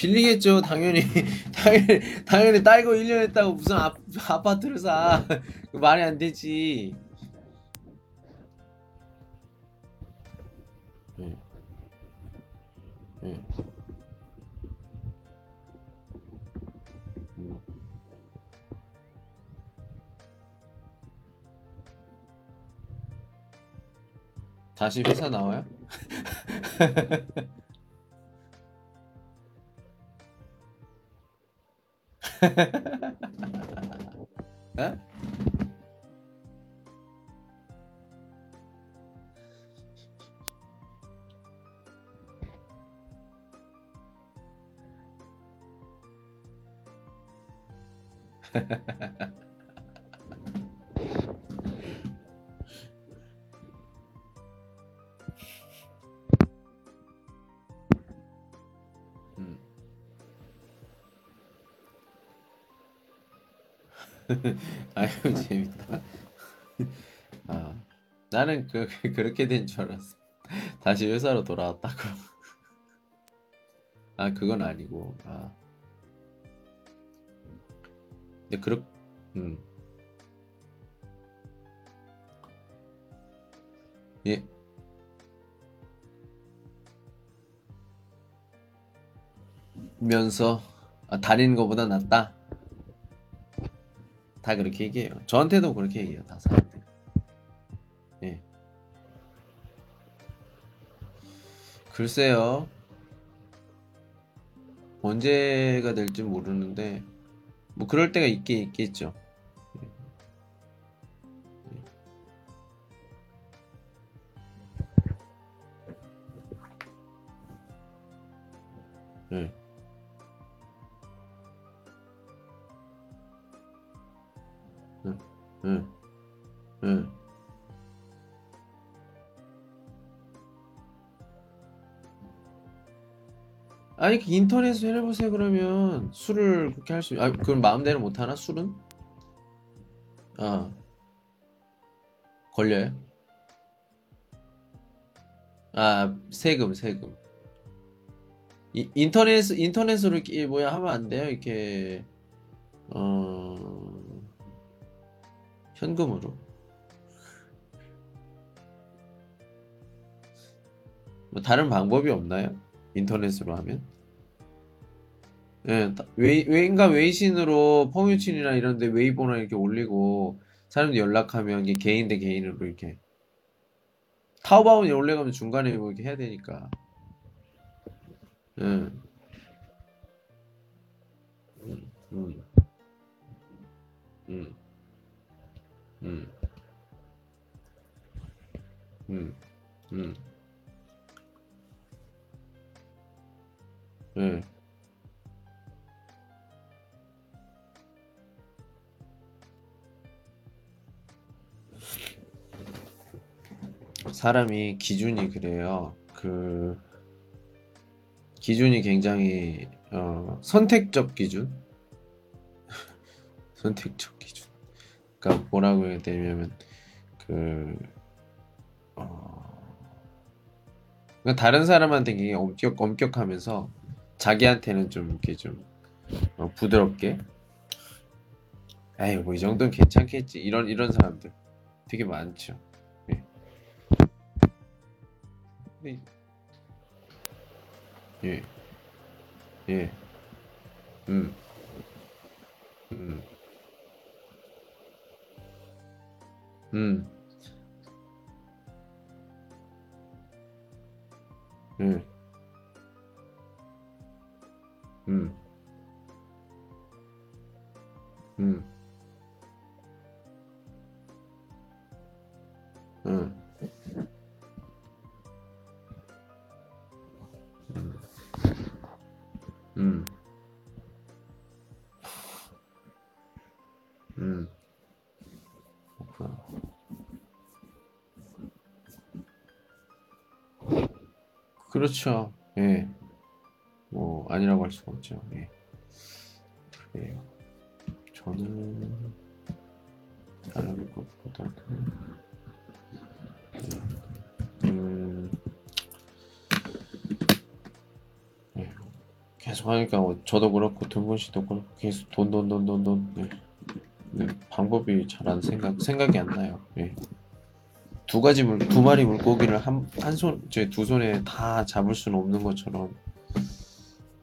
빌리겠죠, 당연히. 당연히, 당연히 딸고 1년 했다고 무슨 아, 아파트를 사. 그 말이 안 되지. 예. 예. 음. 다시 회사 나와요? 哈哈哈哈哈哈哈哈哈哈哈哈 아유 재밌다. 아 나는 그 그렇게 된 줄 알았어. 다시 회사로 돌아왔다고. 아 그건 아니고. 아 근데 그렇 음. 예. 면서 아, 다니는 것보다 낫다. 다 그렇게 얘기해요. 저한테도 그렇게 얘기해요. 다 사람들. 예. 글쎄요. 언제가 될지 모르는데 뭐 그럴 때가 있긴 있겠죠. 아니 그 인터넷으로 해보세요 그러면 술을 그렇게 할 수, 아 그럼 마음대로 못 하나 술은? 아 걸려요? 아 세금 세금. 이, 인터넷 인터넷으로 이렇게 뭐야 하면 안 돼요 이렇게 어 현금으로. 뭐 다른 방법이 없나요? 인터넷으로 하면? 예, 웨인가 웨이신으로 펑유친이나 이런 데 웨이보나 이렇게 올리고 사람들 연락하면 이게 개인 대 개인으로 이렇게. 타오바오에 올려가면 중간에 뭐 이렇게 해야 되니까. 예, 음, 음, 음, 음, 음, 음, 음, 사람이 기준이 그래요. 그 기준이 굉장히 어, 선택적 기준? 선택적 기준. 그러니까 뭐라고 해야 되냐면 그 어, 그러니까 다른 사람한테 굉장히 엄격 엄격하면서 자기한테는 좀 이렇게 좀 어, 부드럽게 에이 뭐 이 정도는 괜찮겠지 이런 이런 사람들 되게 많죠. 근데 예. 예. 음. 음. 음. 예. 음. 음. 그렇죠. 예. 뭐 아니라고 할 수가 없죠. 예. 그래요. 저는 다른 것보다는 음, 예. 계속 하니까 뭐 저도 그렇고 등분 씨도 그렇고 계속 돈 돈 돈 돈 돈. 예. 근데 방법이 잘 안 생각 생각이 안 나요. 예. 두 가지 물, 두 마리 물고기를 한, 한 손, 제 두 손에 다 잡을 수는 없는 것처럼,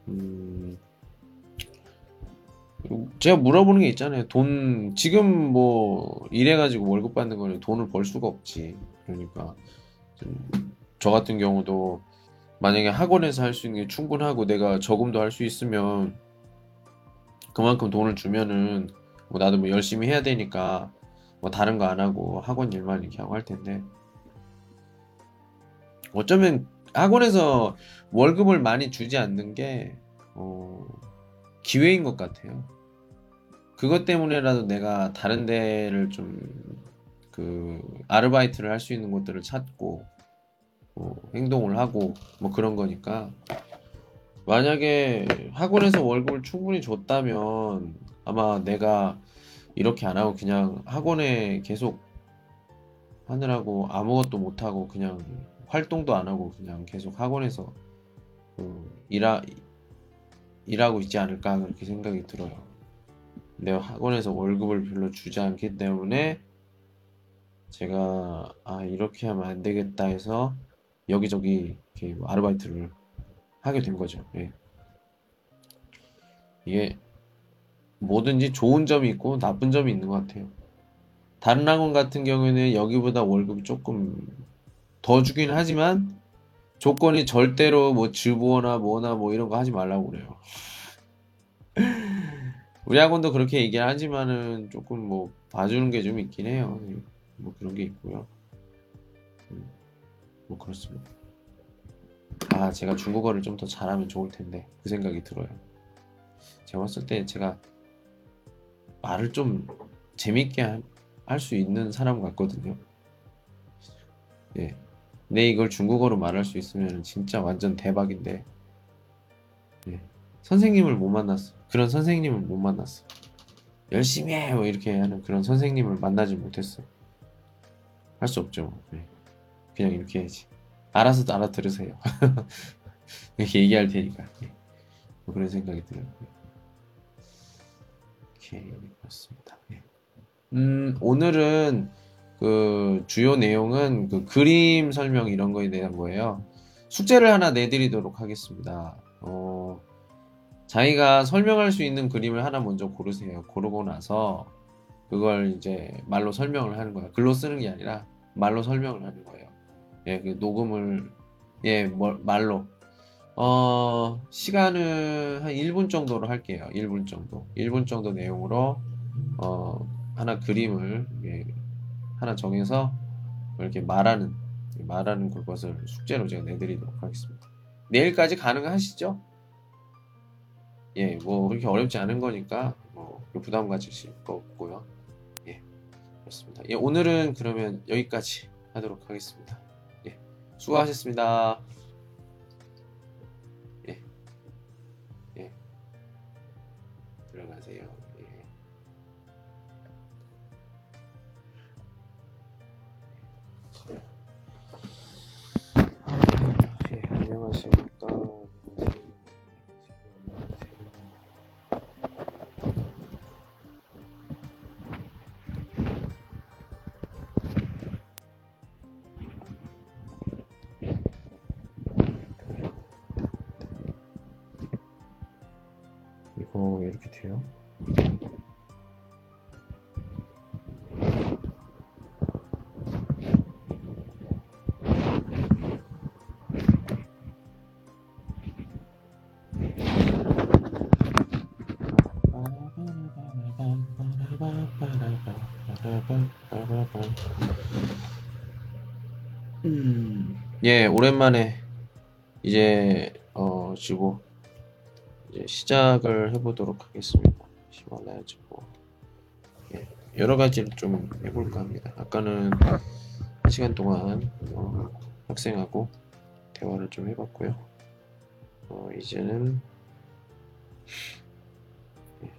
음, 제가 물어보는 게 있잖아요. 돈, 지금 뭐, 일해가지고 월급 받는 거는 돈을 벌 수가 없지. 그러니까, 좀저 같은 경우도 만약에 학원에서 할 수 있는 게 충분하고 내가 저금도 할 수 있으면 그만큼 돈을 주면은 뭐 나도 뭐 열심히 해야 되니까 뭐 다른 거 안 하고 학원 일만 이렇게 하고 할 텐데 어쩌면 학원에서 월급을 많이 주지 않는 게 어, 기회인 것 같아요. 그것 때문에라도 내가 다른 데를 좀 그 아르바이트를 할 수 있는 곳들을 찾고 뭐 행동을 하고 뭐 그런 거니까 만약에 학원에서 월급을 충분히 줬다면 아마 내가 이렇게 안 하고 그냥 학원에 계속 하느라고 아무것도 못 하고 그냥 활동도 안 하고 그냥 계속 학원에서 그 일하 일하고 있지 않을까 그렇게 생각이 들어요. 내가 학원에서 월급을 별로 주지 않기 때문에 제가 아 이렇게 하면 안 되겠다 해서 여기저기 이렇게 뭐 아르바이트를 하게 된 거죠. 예. 이게 뭐든지 좋은 점이 있고 나쁜 점이 있는 것 같아요. 다른 학원 같은 경우에는 여기보다 월급이 조금 더 주긴 하지만 조건이 절대로 뭐 주부어나 뭐나 뭐 이런 거 하지 말라고 그래요. 우리 학원도 그렇게 얘기를 하지만은 조금 뭐 봐주는 게 좀 있긴 해요. 뭐 그런 게 있고요. 음, 뭐 그렇습니다. 아 제가 중국어를 좀 더 잘하면 좋을 텐데 그 생각이 들어요. 제가 봤을 때 제가 말을 좀 재밌게 할 수 있는 사람 같거든요. 예. 내 이걸 중국어로 말할 수 있으면 진짜 완전 대박인데 예. 선생님을 못 만났어. 그런 선생님을 못 만났어. 열심히 해! 뭐 이렇게 하는 그런 선생님을 만나지 못했어. 할 수 없죠. 예. 그냥 이렇게 해야지. 알아서 알아들으세요. 이렇게 얘기할 테니까. 예. 뭐 그런 생각이 들어요. 오케이, 그렇습니다. 예. 음, 오늘은 그 주요 내용은 그 그림 설명 이런 거에 대한 거예요. 숙제를 하나 내드리도록 하겠습니다. 어, 자기가 설명할 수 있는 그림을 하나 먼저 고르세요. 고르고 나서 그걸 이제 말로 설명을 하는 거예요. 글로 쓰는 게 아니라 말로 설명을 하는 거예요. 예, 그 녹음을 예, 뭐, 말로 어, 시간은 한 1분 정도로 할게요. 1분 정도. 1분 정도 내용으로 어, 하나 그림을 예, 하나 정해서 이렇게 말하는 말하는 그것을 숙제로 제가 내드리도록 하겠습니다. 내일까지 가능하시죠? 예, 뭐 그렇게 어렵지 않은 거니까 뭐 부담 가지실 거 없고요. 예, 그렇습니다. 예, 오늘은 그러면 여기까지 하도록 하겠습니다. 예, 수고하셨습니다. 이거 왜 이렇게 돼요? 예, 오랜만에 이제 어 지고 이제 시작을 해보도록 하겠습니다. 히말라야 지고 예, 여러 가지를 좀 해볼까 합니다. 아까는 한 시간 동안 어, 학생하고 대화를 좀 해봤고요. 어, 이제는 예,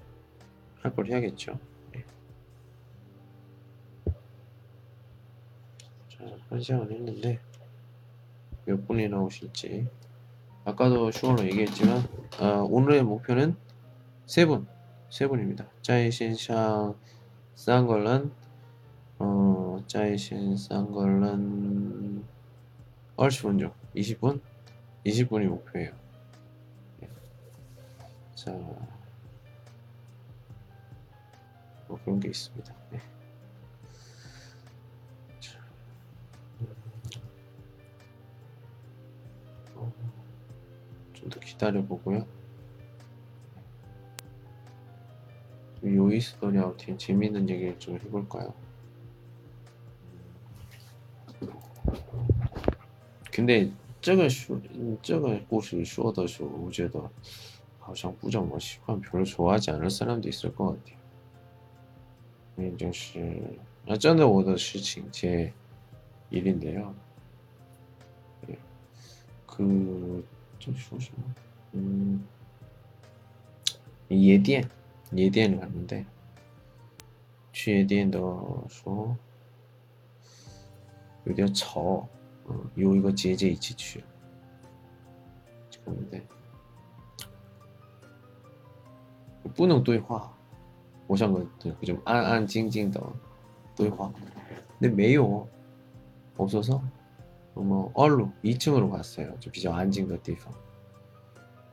할걸 해야겠죠. 예. 자, 한 시간 했는데 몇 분이 나오실지 아까도 슈어로 얘기했지만 아, 오늘의 목표는 세 분, 세 분입니다. 짜이신샹 쌍걸런 어, 짜이신 쌍걸런 20분죠. 20분? 20분이 목표예요. 예. 자, 뭐 그런 게 있습니다. 기다려 보고요. 요이스토리 아우틴 재미있는 얘기를 좀 해볼까요? 근데 这个说这个故事说的时候，我觉得好像不怎么喜欢，별로 좋아하지 않을 사람도 있을 것 같아요. 因为就是啊，真的我的事情제 일인데요. 예. 그, 저说什么? 음, 예디엔, 예디엔을 갔는데, 确定的说有点吵，嗯，有一个姐姐一起去，对不对？不能对话，我想个좀安安静静的对话，근데没有없어서 뭐 얼로 2층으로 갔어요. 좀比较 안静的地方.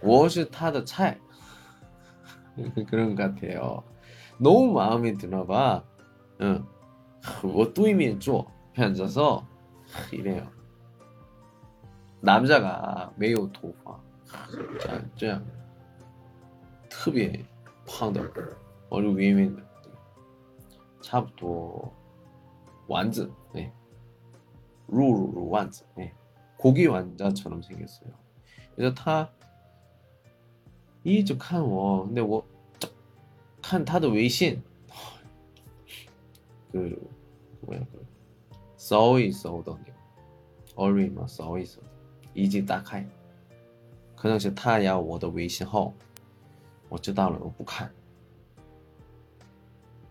得他，我是他的菜，그런것같아요。 너무마음에드나봐 응， 我对面坐，앉아서이래요남자가没有头发，这样这样，特别胖的，얼굴위면的，差不多丸子，네 루루루 완자, 네. 고기 완자처럼 생겼어요. 그래서 타 이直看我 근데 我看他的微信그 뭐야 그 써이 써던 얼리 뭐 써이 써 이지 딱开 可能是他要我的微信号我知道了我不看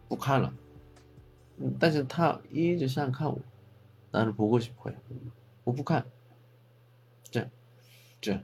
不看了但是他一直想看我 나를 보고 싶어요. 我不看. 자, 자, 자.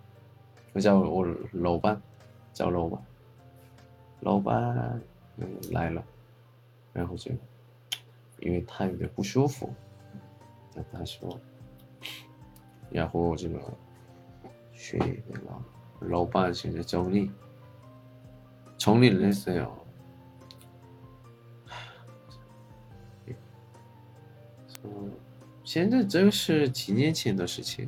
我叫我老板，叫老板，老板，来了，然后就因为他有点不舒服，那他说，然后这个学那个老板现在找你，从你那时候。现在这个是几年前的事情，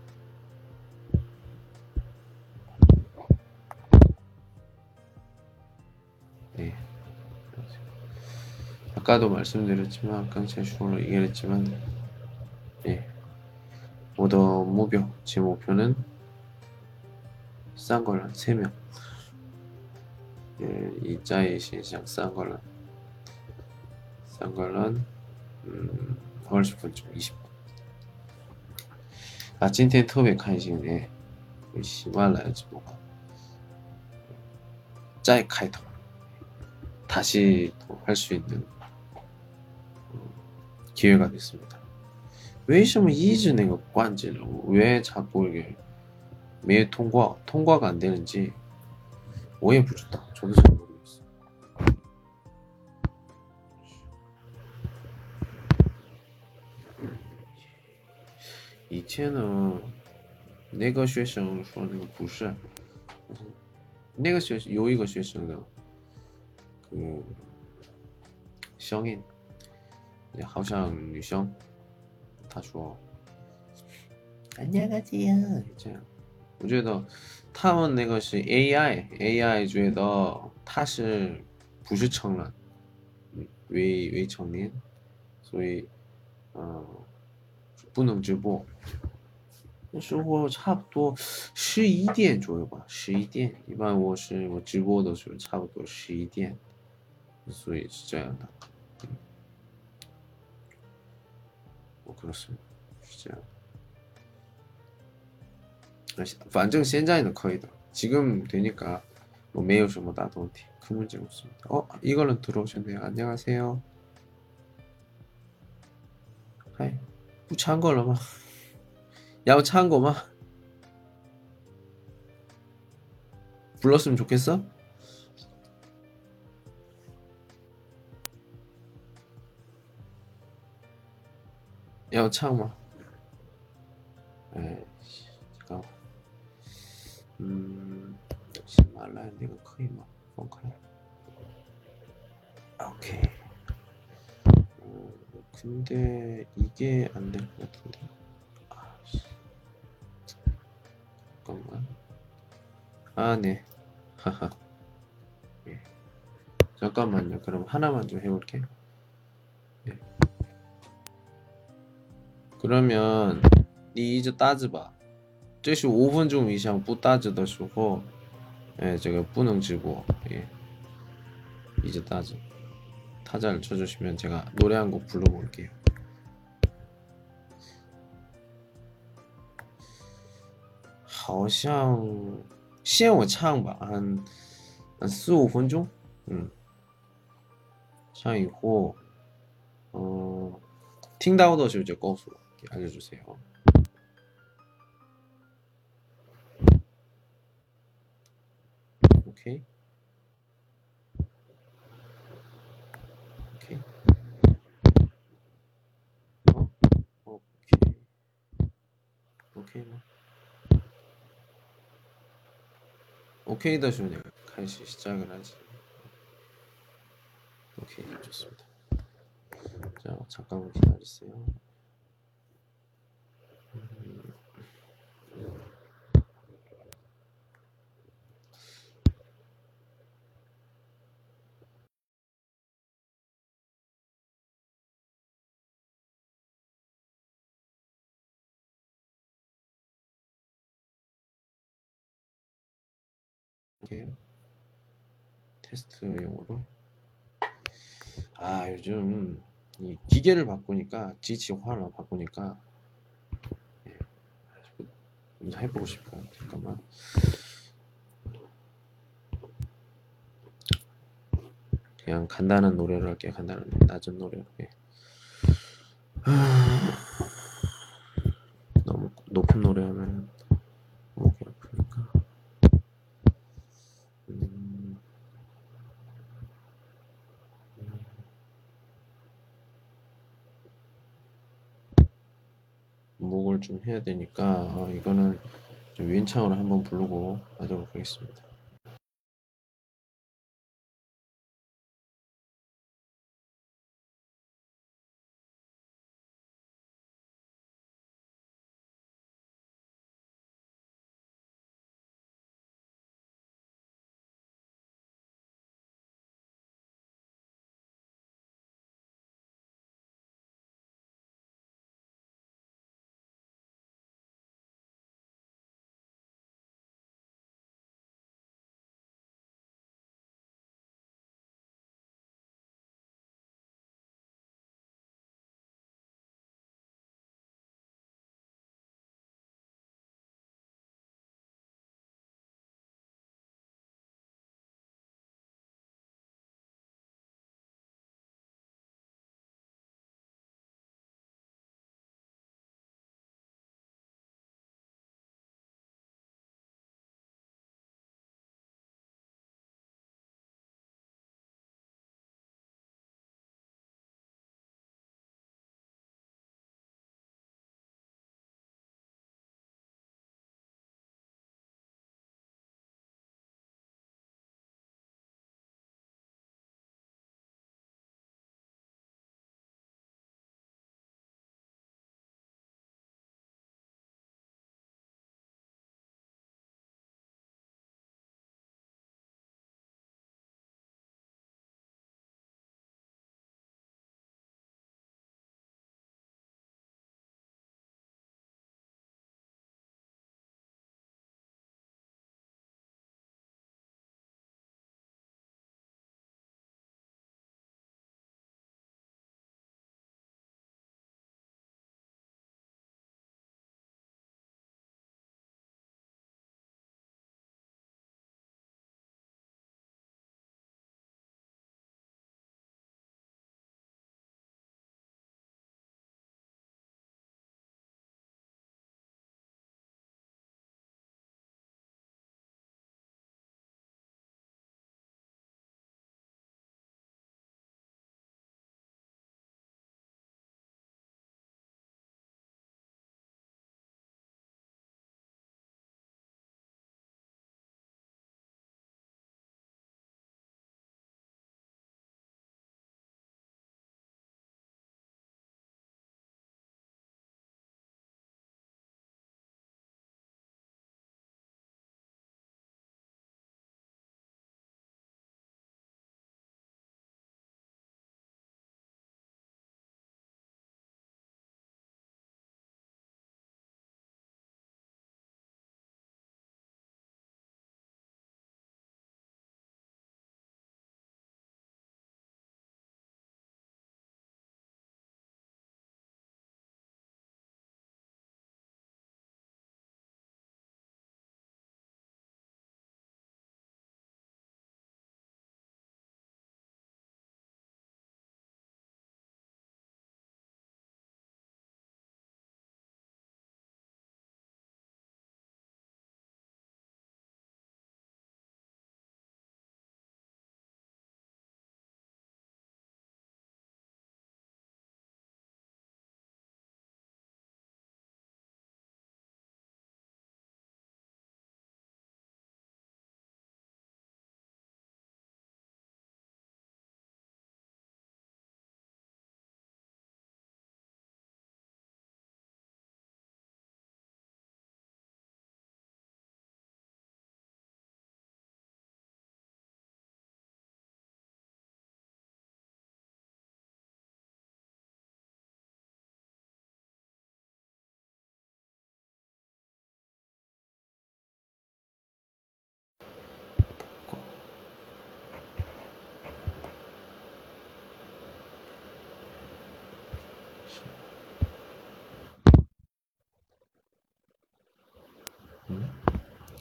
아까도 말씀드렸지만 아까 제주로 얘기했지만 네. 모더 목표 제 목표는 싼 걸로 3명 예, 이자의 신상 싼 걸로 三个人，嗯，二十分钟，一十分。啊，今天特别开心哎，喜欢来直播， 짜이 카이터 다시 할 수 있는 어, 기회가 됐습니다. 为什么一直那个关机了？왜 자꾸 이게 매일 통과 통과가 안 되는지 我也不知道， 저도 잘 모르겠어. 이때는 那个学生说那个不是，那个学有一个学生的，그 성 也好像女生她说안녕하세요这样。我觉得他们那个是 ai ai 觉得他是不是成人未未成年所以嗯不能直播。那时候差不多十一点左右吧十一点一般我是我直播的时候差不多十一点所以是这样的。 그렇습니다. 진짜. 완전 센자이는 거의다. 지금 되니까 뭐 매일 좀뭐다 돈티 큰 문제 없습니다. 어 이거는 들어오셨네요. 안녕하세요. 하이 뭐 부찬 걸로 막 야우 찬거 막 불렀으면 좋겠어? 야,唱吗? 에이, 잠깐만. 음, 역시 말라야 내가 거의 막, 뻥카야. 오케이. 어, 근데 이게 안 될 것 같은데. 잠깐만. 아, 네. 하하. 예. 잠깐만요. 그럼 하나만 좀 해볼게. 예. 그러면 你一直搭着吧. 这是 5分钟 이상 不搭着的时候, 예, 제가 不能直播. 예. 이제 따져. 타자를 쳐주시면 제가 노래 한 곡 불러볼게요. 好像先我唱吧，嗯，四五分钟，嗯，唱以后，嗯，听到的时候就告诉我， 알려주세요. 오케이. 오케이. 어? 오케이. 오케이 뭐. 오케이다 주면 내가 다시 시작을 하지. 오케이 좋습니다. 자 잠깐만 기다리세요. 테스트용으로. 아 요즘 이 기계를 바꾸니까 지치화를 바꾸니까 해보고 싶어요 잠깐만. 그냥 간단한 노래를 할게요. 간단한 낮은 노래로. 예. 너무 높은 노래 하면 목이 아프니까 음. 목을 좀 해야 되니까 어, 이거는 좀 윈창으로 한번 부르고 하도록 하겠습니다.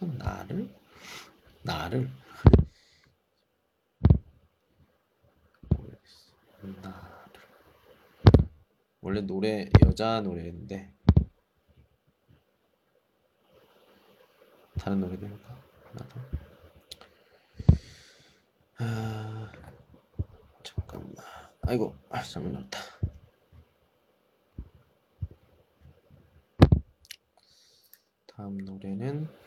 물. 행복한 나를? 나를? 나를. 원래 노래 여자 노래인데 다른 노래도 해볼까? 나도. 아, 잠깐만. 아이고, 아, 잘못 나왔다. 다음 노래는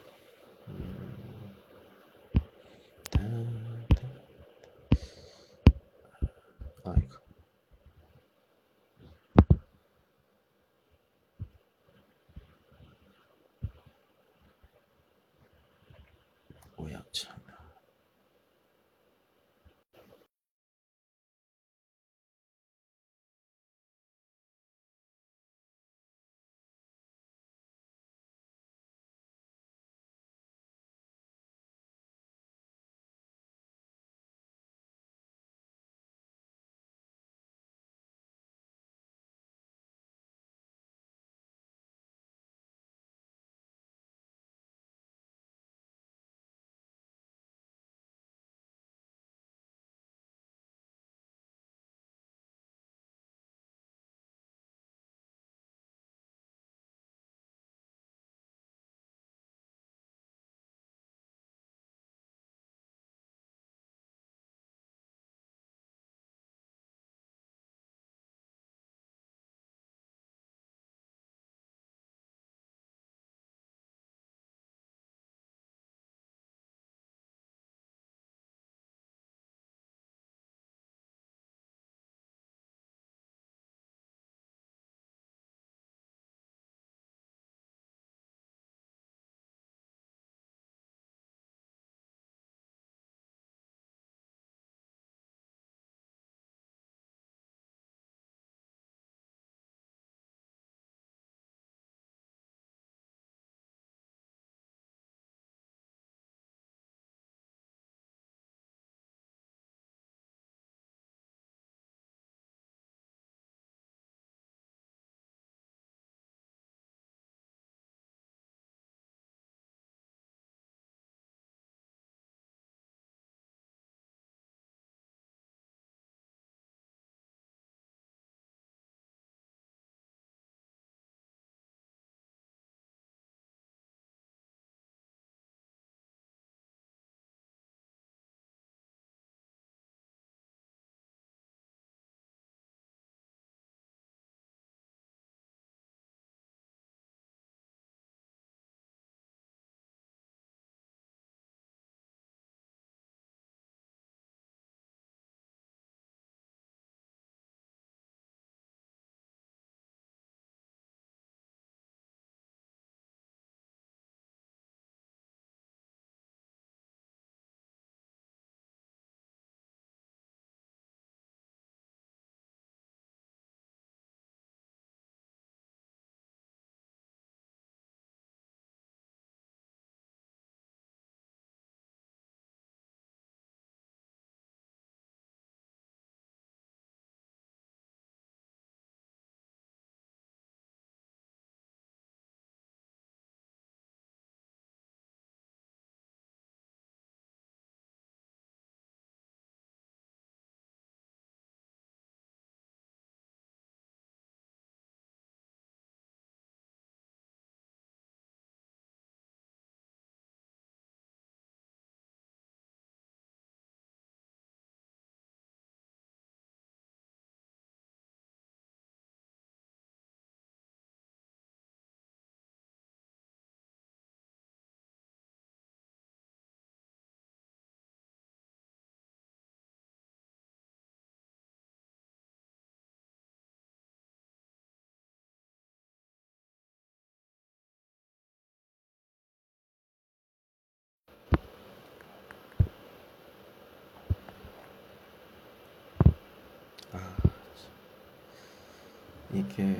이게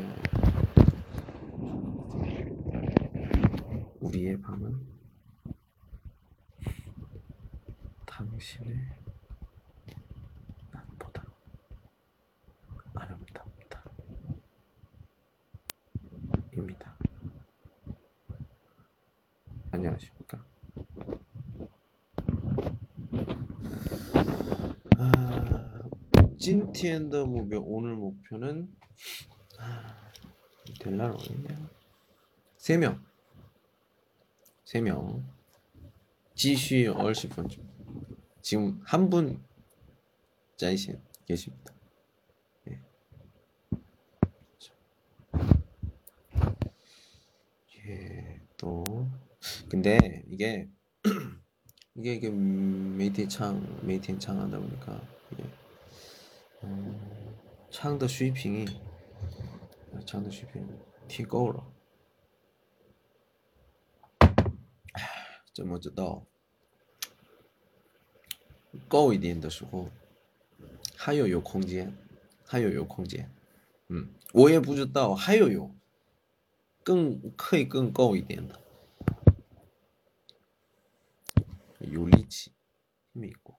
우리의 밤은 당신의 낮보다 아름답다. 입니다. 안녕하십니까? 아, 찐티엔더 무비 오늘 목표는 될라나 어딨냐? 세 명. 세 명. 지쉬 얼시분 지금 한 분 짜이신 계십니다. 예. 예, 또 근데 이게 이게 이게 메이팅 창 메이팅 창 하다 보니까 이게 음, 창의 水这样的水平提高了。怎么知道？高一点的时候，还有有空间，还有有空间。嗯，我也不知道还有有更可以更高一点的，有力气，美国。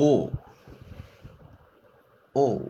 오! 오!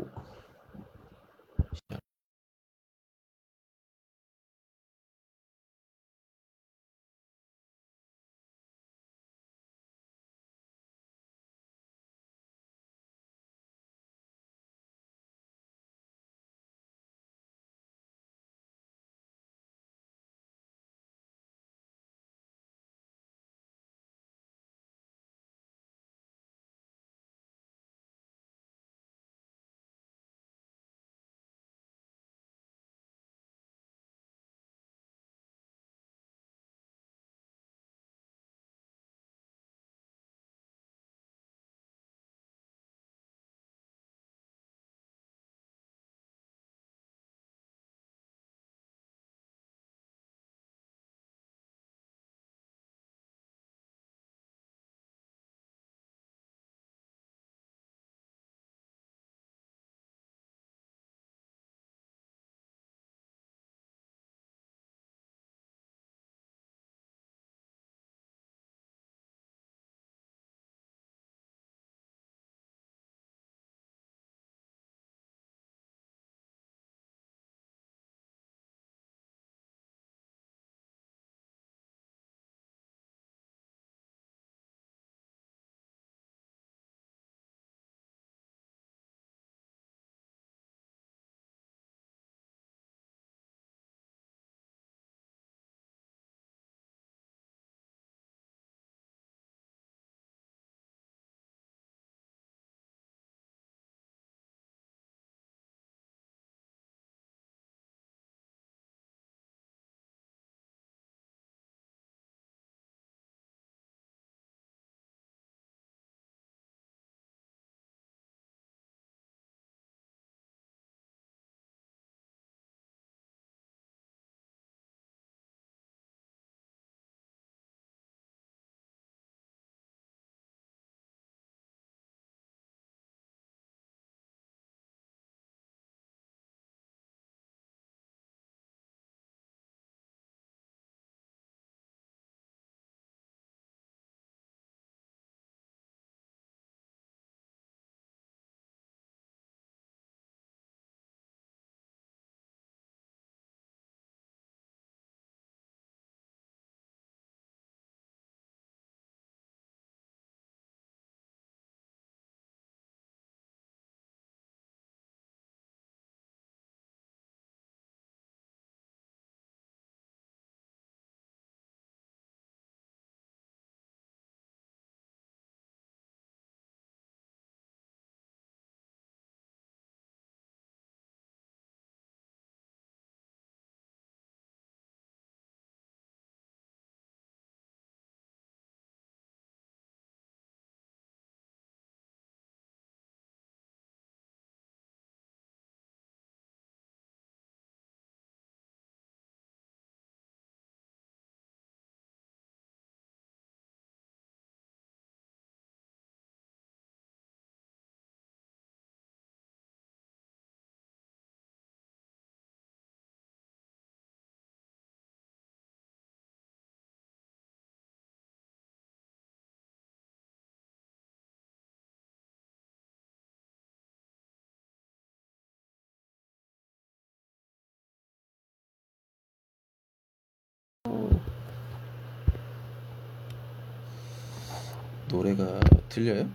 노래가 들려요?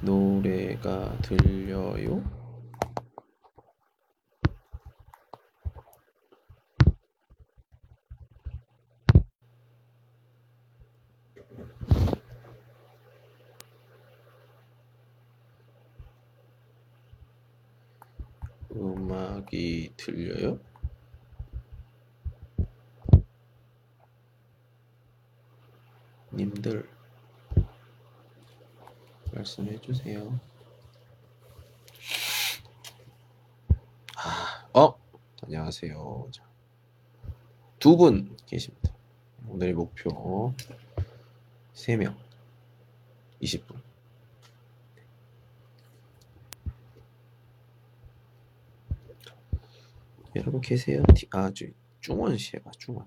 노래가 들려요? 음악이 들려요? 님들 말씀해 주세요. 아, 어, 안녕하세요. 두 분 계십니다. 오늘의 목표 3명 20분. 여러분 계세요? 티- 아, 저 중원 씨가 중원.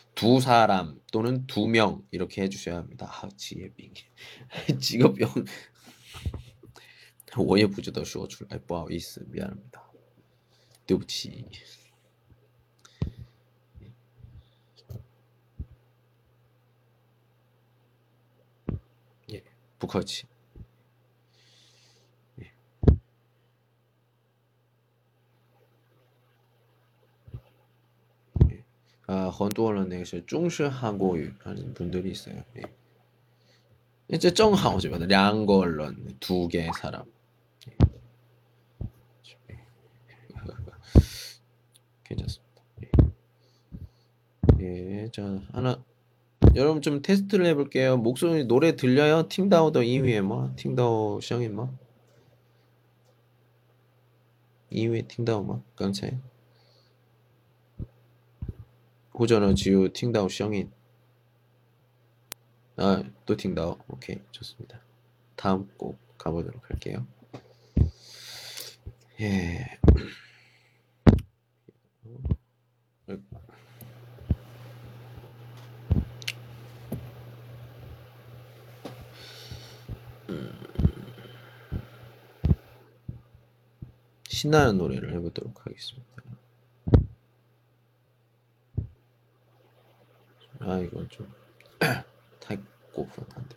두 사람 또는 두 명 이렇게 해주셔야 합니다. 아, 지혜빙 직업병 我也不知道说出来不好意思 미안합니다. 对不起. 예, 不客气. 예. 아, 很多人那个是中式韩国语 하는 분들이 있어요. 예. 이제 正好 죠. 两个人, 두 개 사람. 예. 괜찮습니다. 예. 예, 자 하나 여러분 좀 테스트를 해볼게요. 목소리 노래 들려요? 팅다오더 이후에 뭐? 팅다오 시장이 뭐? 이후에 팅다오 뭐? 刚才 或者呢只有听到声音 아, 또 팅다오. 오케이, 좋습니다. 다음 곡 가보도록 할게요. 예. 신나는 노래를 해보도록 하겠습니다. 아 이거 좀 타이고픈 안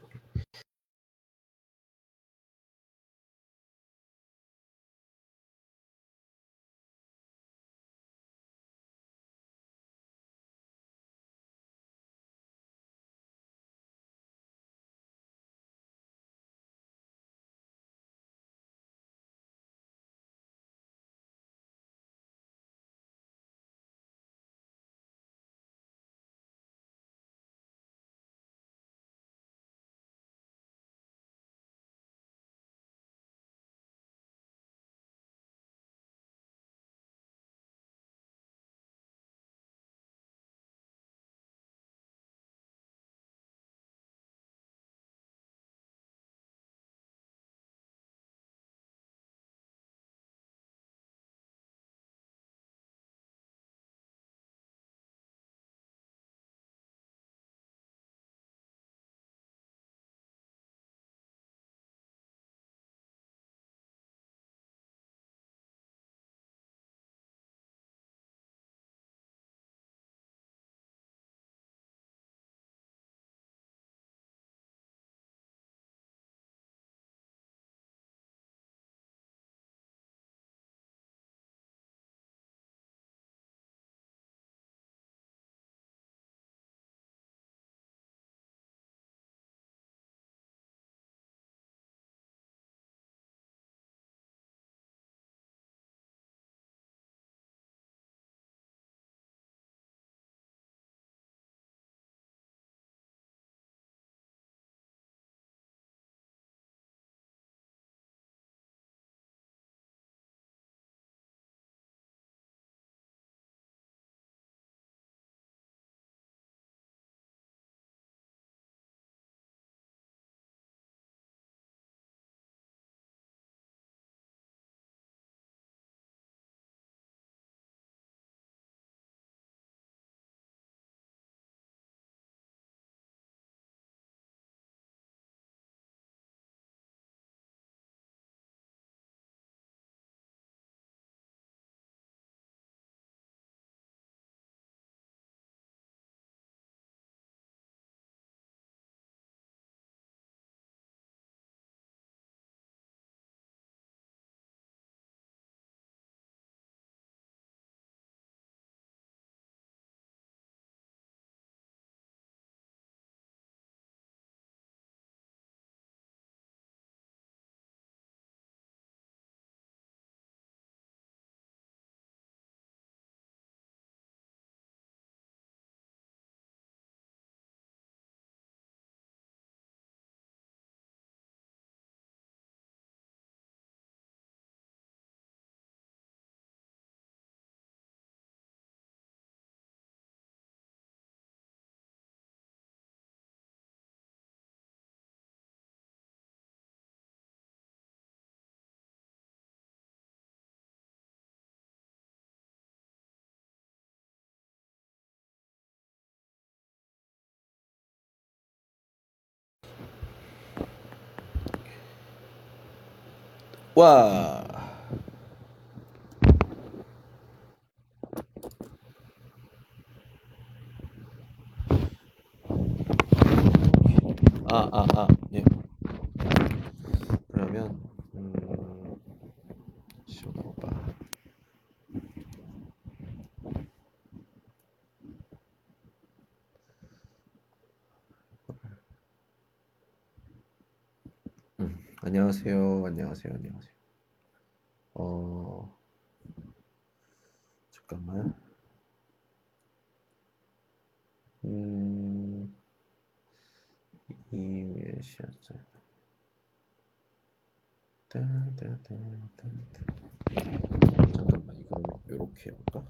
돼. 와. 아, 아, 아, 예. 그러면, 음, 쇼노바. 음, 안녕하세요. 안녕하세요. 안녕하세요. 어, 잠깐만. 음, 이메일 시작자. 따다다다다. 잠깐만, 이거 요렇게 해볼까?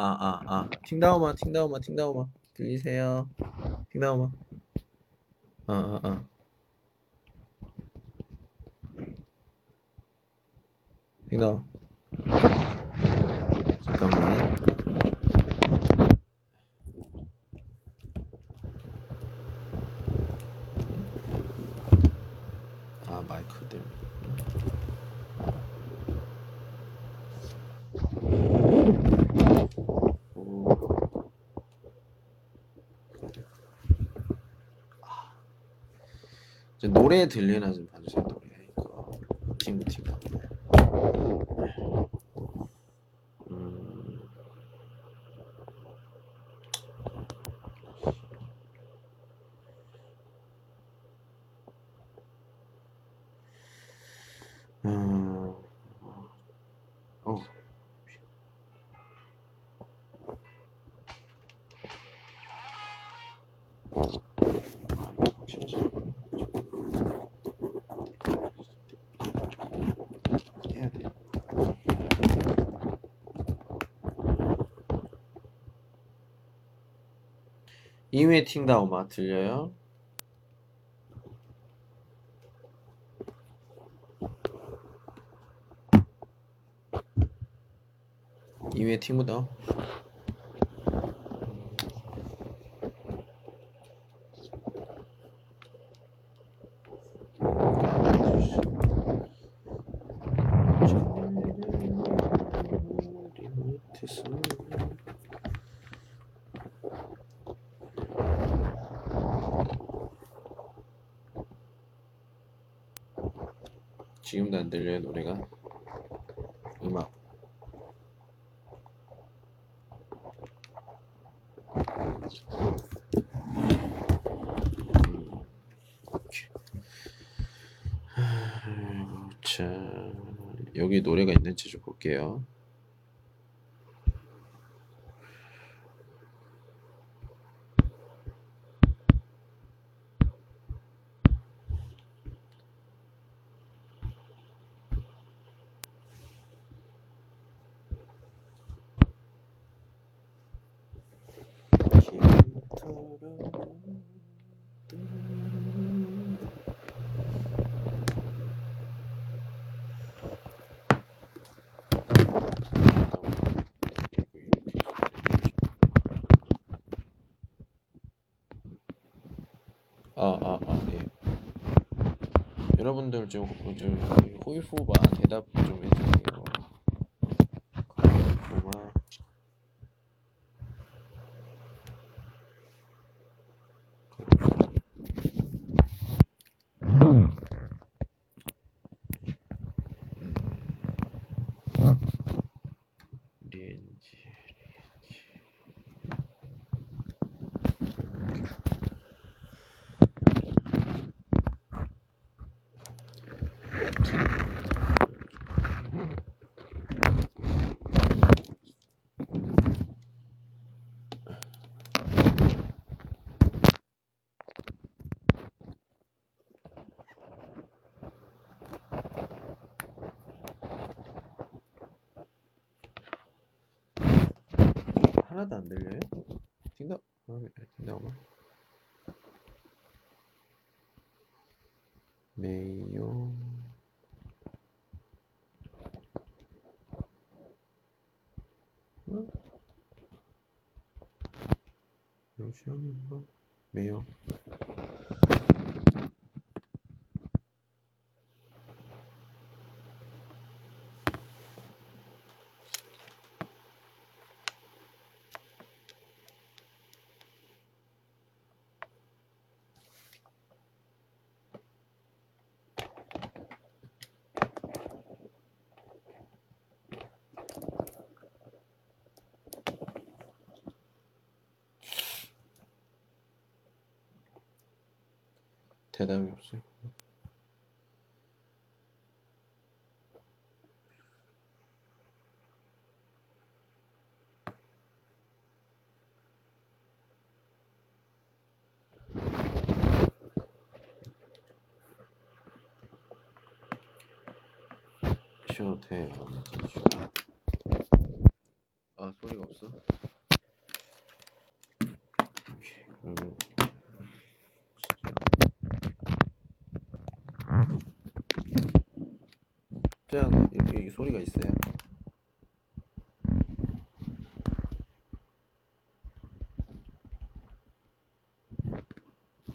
아, 아, 아. 팅다오마, 팅다오마, 팅다오마. 들리세요? 팅다오마. 아, 아, 아. 팅다오. 잠깐만. 아, 마이크 때문에. 오. 이제 노래 들리나 좀 봐주세요 노래. 이거. 친구 이외 팅다오마 들려요? 이외 팅무다 안 들려요 노래가 음악. 음, 자 여기 노래가 있는지 좀 볼게요 아, 아, 아, 예. 여러분들 좀, 좀 호이호바 하나도 안 들려요? 딩동 딩동 메요. 러시아인가? 메요. 대답이 없어요. 쉬어도 돼. 아 소리가 없어? 오케이. 그러면 살짝 이렇게 소리가 있어요.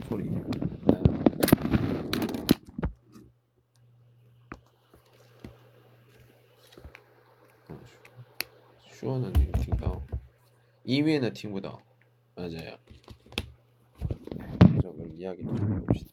소리. 슈어는 팅다. 2위에는 팅보다 맞아요. 자 그럼 이야기 좀 해봅시다.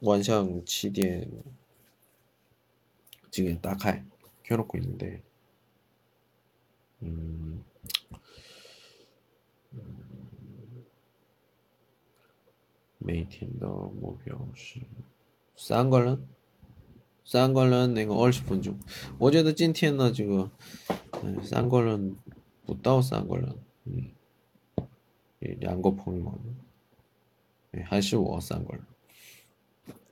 완상 치디엔 지금 딱할 켜놓고 있는데 음, 음, 每天的目标是三个人，三个人那个二十分钟，我觉得今天呢这个，嗯，三个人不到三个人，嗯，两个朋友， 예, 还是我三个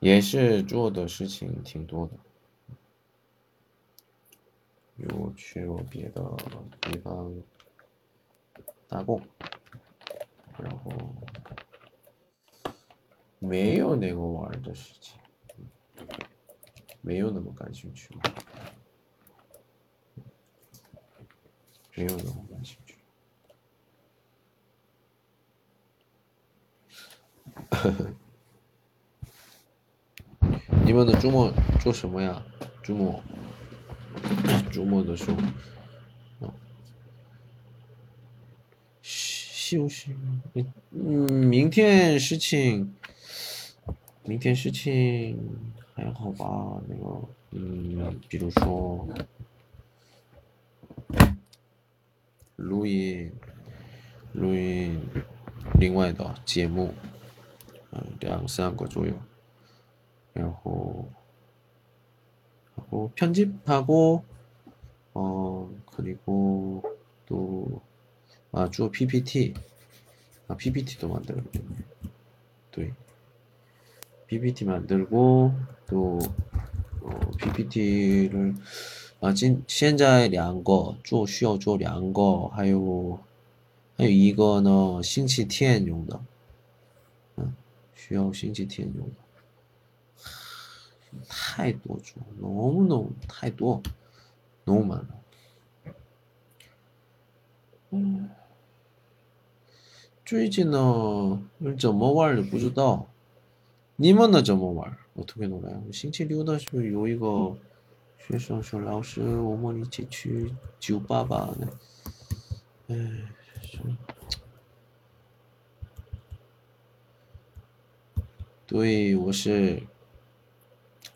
也是做的事情挺多的，有去过别的地方打工，然后没有那个玩的事情，没有那么感兴趣，没有那么感兴趣。呵呵。你们的周末做什么呀？周末，周末的时候，休息。嗯，明天事情，明天事情还好吧？那个，嗯，比如说录音，录音，另外的节目，嗯，两三个左右。 그리고 하고 편집하고 어 그리고 또 아, 주어 PPT 아 PPT도 만들었겠네 또 PPT 만들고 또 어, PPT를 아, 现在两个做需要做两个还有还有一个呢星期天用的嗯需要星期天用的 太多种，너무너무太多，너무 많 아。 嗯，最近呢，怎么玩也不知道。你们呢怎么玩？어떻게놀아 요？ 星期六的时候有一个 学生说：“老师，我们一起去酒吧吧。”哎，是。对，我是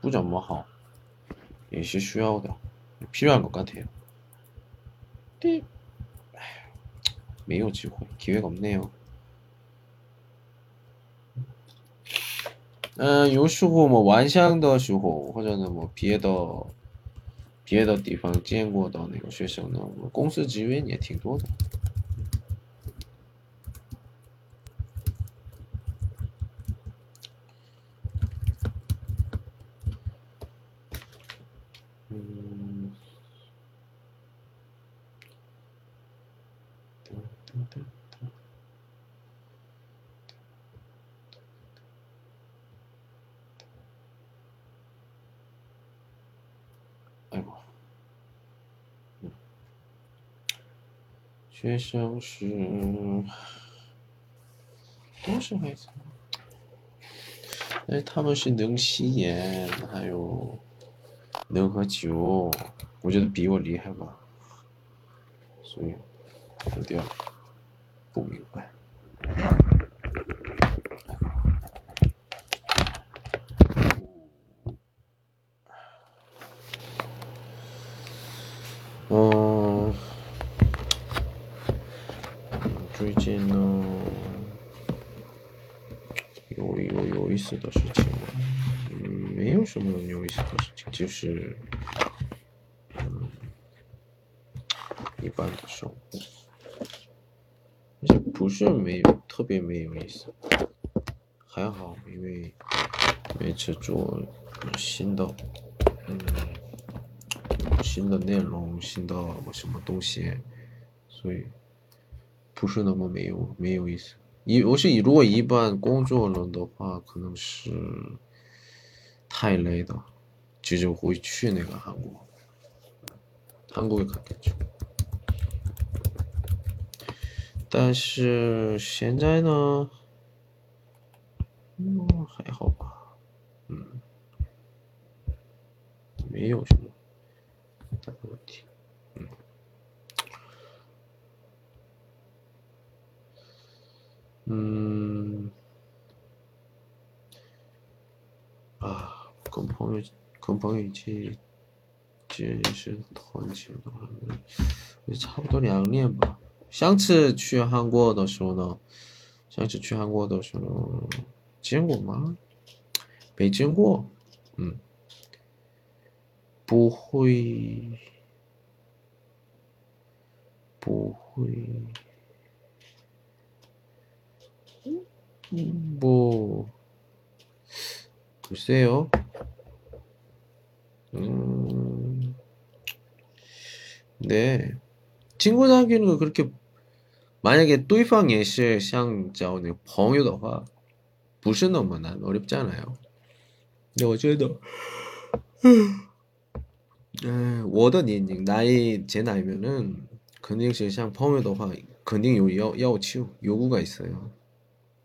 不怎么好，也是需要的，필요한것같아 요。 对，哎，没有机会，기회가없네 요。 嗯，有时候嘛，晚上的时候，或者呢，么别的别的地方见过的那个学生呢，公司职员也挺多的。 学生是都是孩子，哎，他们是能吸烟，还有能喝酒，我觉得比我厉害吧，所以有点不明白。最近呢，有有有意思的事情，嗯，没有什么有意思的事情，就是，嗯，一般的生活，而且不是没有特别没有意思，还好，因为每次做新的，嗯，新的内容，新的什么东西，所以不是那么没有没有意思。一我是如果一般工作了的话，可能是太累的，就会去那个韩国，韩国也可以去。但是现在呢，嗯，还好吧，嗯，没有什么大问题。嗯，啊，跟朋友跟朋友一起见识团结的话，也差不多两年吧。上次去韩国的时候呢，上次去韩国的时候见过吗？没见过，嗯，不会，不会。 뭐 글쎄요. 음, 네. 친구 사귀는 거 그렇게 만약에 对方也是想找那朋友的话不是那么难 어렵잖아요. 那我觉得，嗯，我的年龄나이제나이면은肯定是像朋友的话，肯定有要要求，요구가있어요。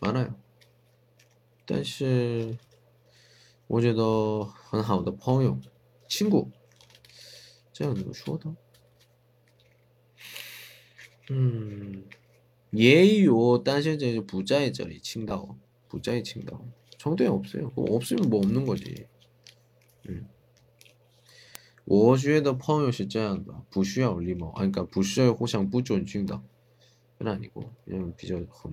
完了，但是我觉得很好的朋友，亲过，这样怎么说的？嗯。也有，但现在不在这里青岛，不在青岛，充电없어요， 없으면 뭐 없는 거지。 嗯，我觉得朋友是这样的，不需要礼貌，그러니까不需要互相不尊敬的，그아니고그냥比较很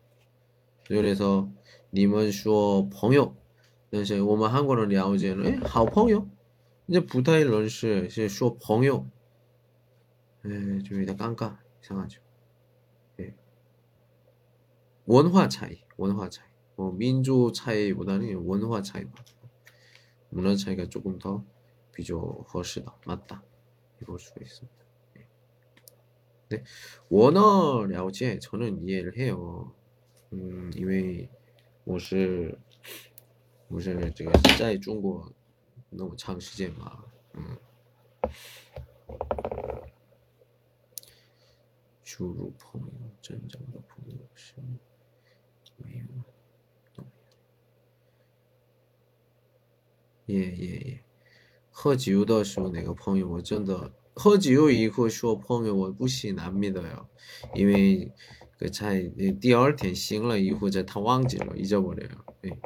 그래서 你们说朋友但是我们 한국어를 了解了好朋友 이제 不太认识是说朋友诶좀有点尴尬 이상하죠. 원화 차이, 원화 차이. 어, 민족 차이보다는 원화 차이만. 문화 차이가 조금 더 비교 허시다, 맞다. 이볼 수가 있습니다. 네, 원어 了解 저는 이해를 해요. 嗯，因为我是我是这个在中国那么长时间嘛，嗯，输入朋友，真正的朋友是没有。耶耶耶，喝酒的时候那个朋友我真的，喝酒以后说朋友，我不信，难男的呀，因为。个才第二天醒了以后，这他忘记了，잊어버려 요。 哎，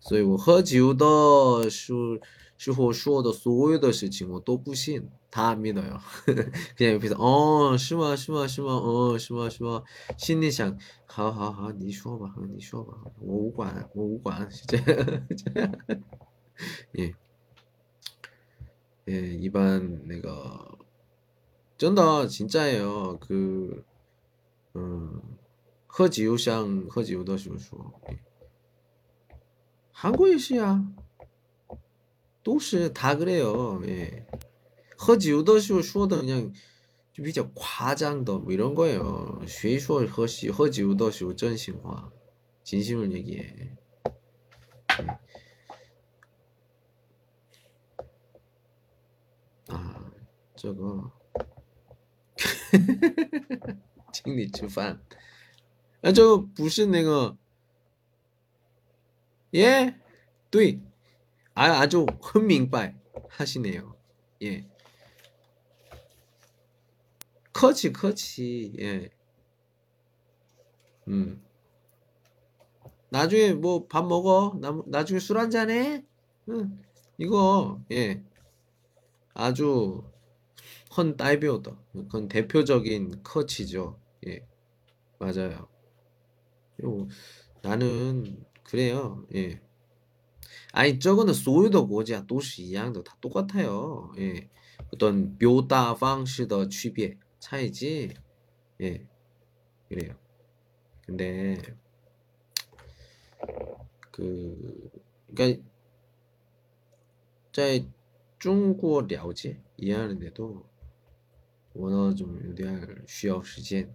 所以我喝酒的时候时候说的所有的事情，我都不信。他믿어요 그냥 옆에서 어, 是吗?是吗?是吗? 어, 是吗?是吗? 심리 상, 好好好你说吧你说吧我无管我无管 진짜 예. 예, 이반 내가 真的 진짜예요. 그 음, 喝酒像喝酒的时候说 예. 한국에서야 都是다 그래요. 예. 喝酒的时候说的 그냥 좀比较 과장더 뭐 이런 거예요. 谁说喝酒喝酒的时候 真心话, 진심을 얘기해. 아, 저거 请你吃饭. 아, 저 不是那个 예? 对. 아, 아주 很明白 하시네요. 예. 커치 커치 예. 음. 나중에 뭐 밥 먹어. 나, 나중에 술 한잔 해. 응. 이거 예 아주 헌 다이비오더 그건 대표적인 커치죠. 예 맞아요. 요 나는 그래요. 예. 아니 저거는 所有的国家都是一样的, 다 똑같아요. 예. 어떤 묘다 방식의 区别 차이지. 예. 그래요. 근데 그 그러니까 在中国了解 이해하는데도 원어 좀 요대할 需要 시간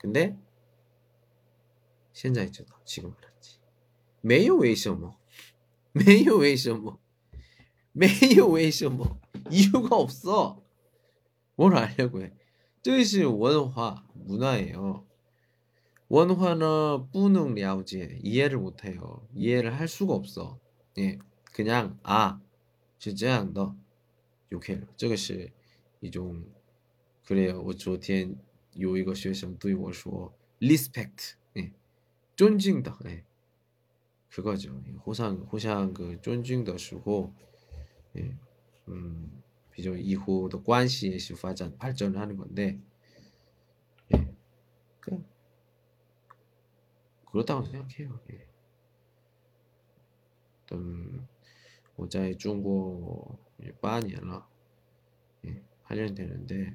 근데现在知道，지금알았지没有为什么，没有为什么，没有为什么，이유가없어。 뭘 하려고 해? 뜻이 원화, 문화예요. 원화는 뿌능 랴오지 이해를 못해요. 이해를 할 수가 없어. 예, 그냥 아, 是这样的. 욕해요. 这个是一种 그래요. 我昨天 有一个学生对我说 respect. 예. 尊敬的. 예. 그거죠. 호상 호상 그 尊敬的时候 예. 음. 비교 이후 또 관시의 발전 발전을 하는 건데 예. 그 그렇다고 생각해요. 예. 어떤 我在 중국 8年了 예, 8년 되는데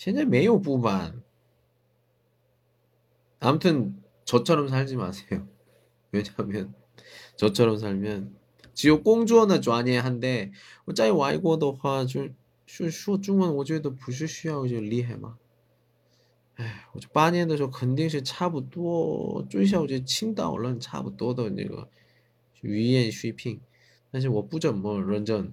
现在没有不满. 아무튼 저처럼 살지 마세요. 왜냐하면 저처럼 살면 只有公作呢，专业，说说中文，我觉得不是需要就厉害嘛。哎，我就八年的时候肯定是差不多，最少就青岛人差不多的那个语言水平。但是我不怎么认真。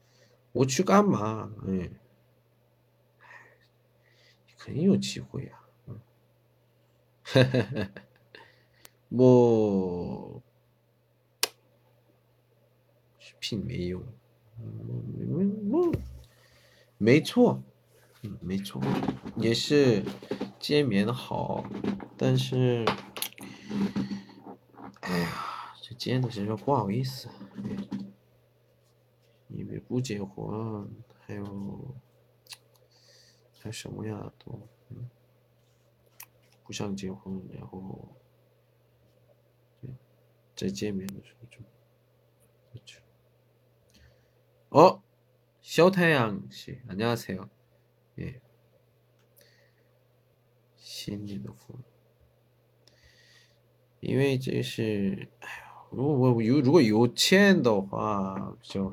我去干嘛？哎。肯定有机会呀，嗯，嘿嘿嘿，我视频没用，嗯，我没错，嗯，没错，也是见面好，但是，哎呀，这见的时候不好意思， 因为不结婚，还有。还有什么呀？都，嗯，不想结婚，然后，对，再见面的时候就，就，哦，小太阳是，안녕하세 요， 예， 新年的福，因为这是，哎呦， 如果我有如果有钱的话，就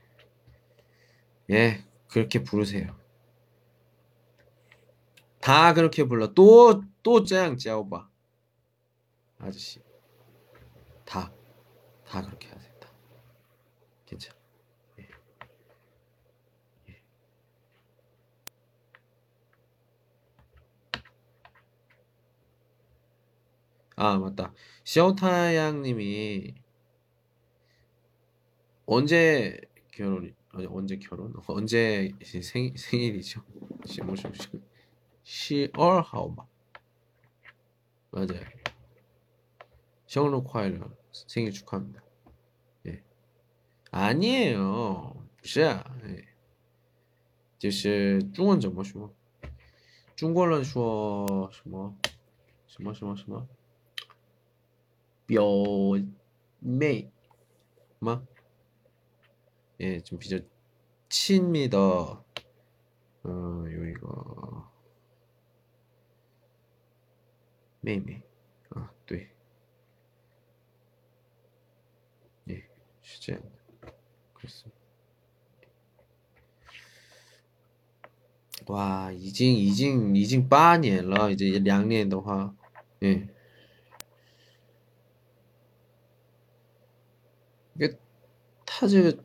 예, 그렇게 부르세요. 다 그렇게 불러. 또, 또 짱, 짜오바. 아저씨. 다, 다 그렇게 하세요. 다. 괜찮아. 예. 예. 아, 맞다. 시오타양 님이 언제 결혼이, 언제 결혼? 언제 생, 생일이죠? 시모쇼쇼. 12월号마 맞아요. 셔노快乐 생일 축하합니다. 예. 아니에요. 不是 예. 就是中文怎么说？中国人说什么什么什么表妹吗？ 예, 좀 비교 친미더 어, 여기가 妹妹啊，对，哎，是这样的，可是，哇，已经已经已经八年了，这两年的话，哎，这他这个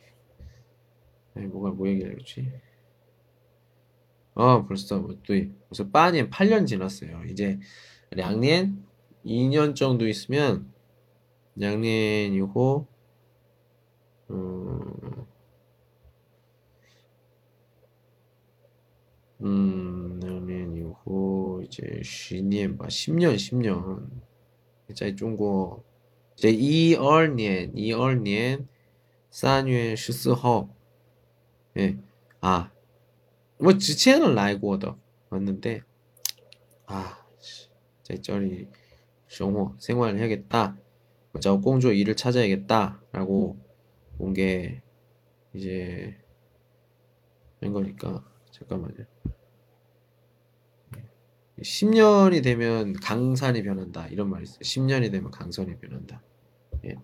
네, 에이, 뭐가 아, 뭐 얘기를 했지? 어 벌써 뭐또 벌써 빠니엔 8년 지났어요. 이제 양년 2년 정도 있으면 양년이고 어, 음, 음 양년이고 이제 10년 봐 10년 10년 이제 중국 이제 12년 12년 3월 14일 예. 아, 뭐 지체는 라이고더 왔는데 아, 제 저리 정호 생활을 해야겠다. 뭐 자, 공주 일을 찾아야겠다라고 온 게 이제 된 거니까 잠깐만요. 예. 10년이 되면 강산이 변한다 이런 말이 있어요. 10년이 되면 강산이 변한다. 예.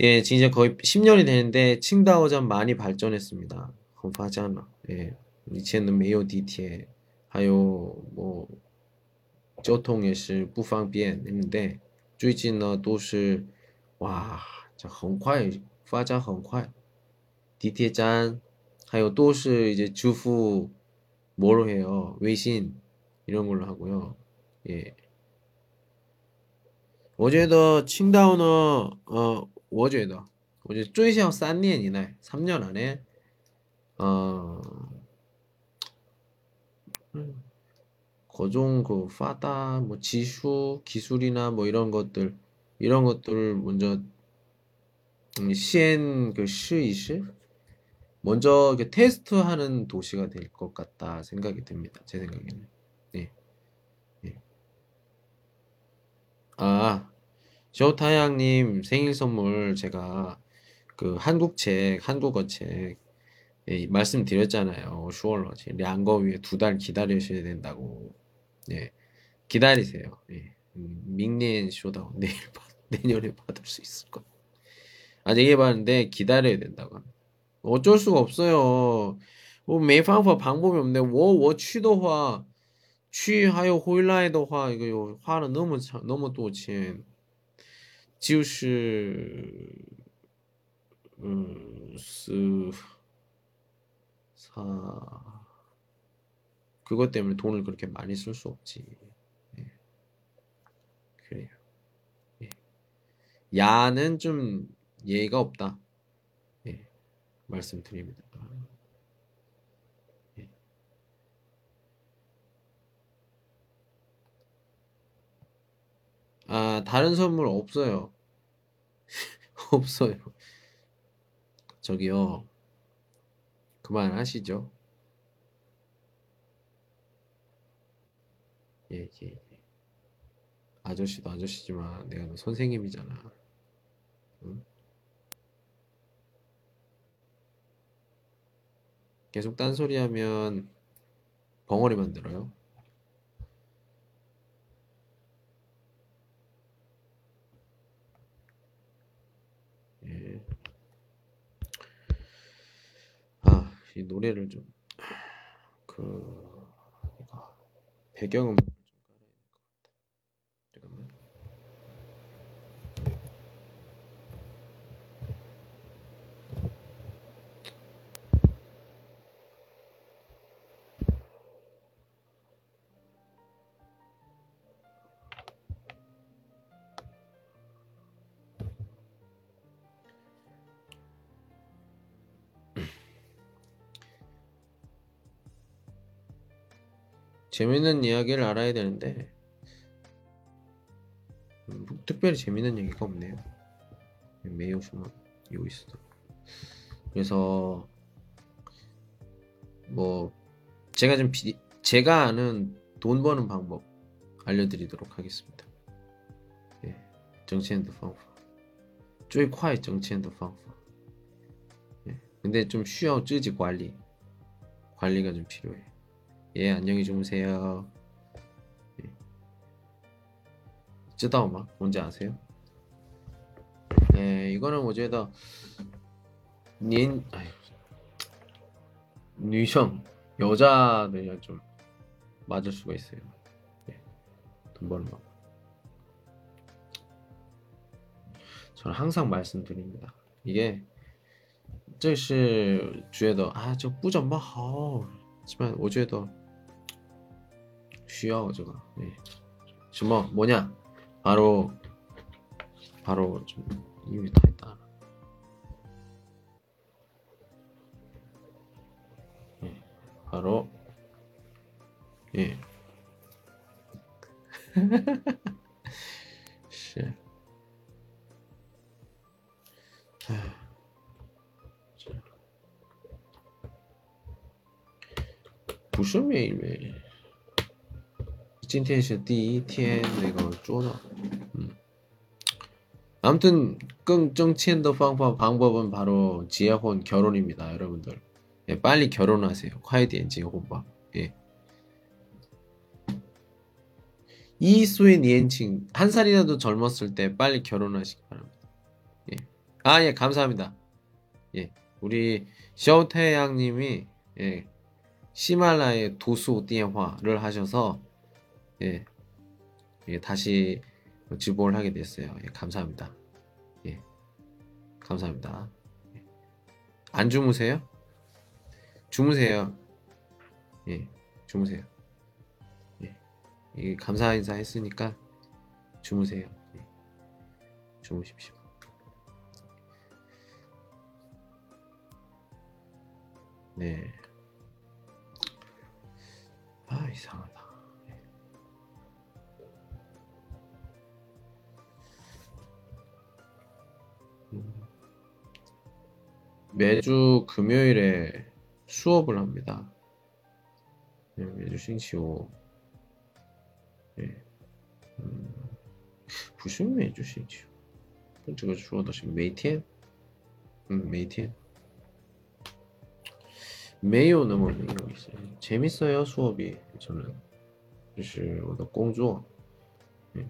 예, 진짜 거의 10년이 되는데 칭다오점 많이 발전했습니다. 很发展了. 예. 以前的没有地铁还有뭐交通也是不方便했는데最近呢都是哇很快发展很快，地铁站还有都是이제支付뭐로 해요? 외신 이런 걸로 하고요. 예. 我觉得青岛呢, 어, 我觉得我觉得最少3年以内, 3년 안에 어, 고종 그 파다 뭐 지수 기술이나 뭐 이런 것들 이런 것들을 먼저 음, 시엔 그 시이시 먼저 테스트하는 도시가 될 것 같다 생각이 듭니다. 제 생각에는. 네. 네. 아, 저타양님 생일 선물 제가 그 한국 책, 한국어 책 예, 말씀드렸잖아요. 슈얼러 책. 两个月 두 달 기다리셔야 된다고. 예, 기다리세요. 예. 음, 明年收到 내일 받, 내년에 받을 수 있을 거. 아직 얘기해봤는데 기다려야 된다고. 어쩔 수가 없어요. 뭐 매방법 방법이 없네. 워워 취도화 취하여 호일라이도화 이거 화는 너무 너무 또 친. 就是嗯是사 그것 때문에 돈을 그렇게 많이 쓸 수 없지. 예. 그래요. 예. 야는 좀 예의가 없다. 예. 말씀드립니다. 아, 다른 선물 없어요. 없어요. 저기요. 그만하시죠. 예, 예, 예. 아저씨도 아저씨지만 내가 너 선생님이잖아. 응? 계속 딴소리 하면 벙어리 만들어요. 예. 아, 이 노래를 좀, 그, 이거, 배경음 재밌는 이야기를 알아야 되는데, 음, 뭐 특별히 재밌는 얘기가 없네요. 매우 좀 요있어. 그래서 뭐 제가 좀 비, 제가 아는 돈 버는 방법 알려드리도록 하겠습니다. 예, 정치엔드 방법. 最快 정치엔드 방법. 예, 근데 좀 쉬워 쯔지 관리. 관리가 좀 필요해. 예, 안녕히 주무세요. 예. 知道吗? 뭔지 아세요? 네, 이거는 我觉得 닌, 아휴, 女生 여자들이랑 좀 맞을 수가 있어요. 네, 돈 버는 방 저는 항상 말씀드립니다. 이게 这是觉得啊就不怎么好 하지만 我觉得 쉬어 저거 예. 지금 뭐 뭐냐? 바로 바로 좀 이미 다 했다. 예. 바로. 예. 씨. 부셔 메이메 今天是第一天那个做的，嗯。 아무튼 끙정치엔더 방법 방법은 바로 지혜혼 결혼입니다, 여러분들. 예, 빨리 결혼하세요. 콰이디엔 지혜혼바. 예. 이수의 니엔칭 한 살이라도 젊었을 때 빨리 결혼하시기 바랍니다. 예. 아, 예, 감사합니다. 예. 우리 셔태양님이 예. 시말라의 도수 띠화를 하셔서 예. 예, 다시直播를 하게 됐어요. 예, 감사합니다. 예, 감사합니다. 예. 안 주무세요? 주무세요. 예, 주무세요. 예, 예 감사 인사 했으니까 주무세요. 예, 주무십시오. 네. 아 이상하다. 매주 금요일에 수업을 합니다. 네, 매주 싱치오. 네. 음, 不是每周星期五，这个说的是每天，嗯，每天。没有那么没有意思， 재밌어요 수업이 저는 这是我的工作。 네.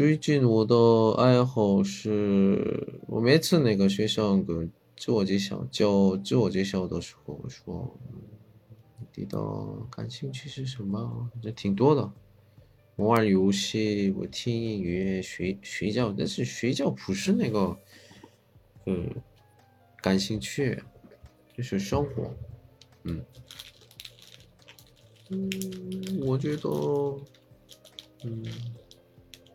最近我的爱好是，我每次那个学校个自我介绍教自我介绍的时候我说，嗯你的感兴趣是什么？这挺多的。我玩游戏，我听音乐，学睡觉，但是睡觉不是那个，嗯，感兴趣，就是生活。嗯，嗯，我觉得，嗯，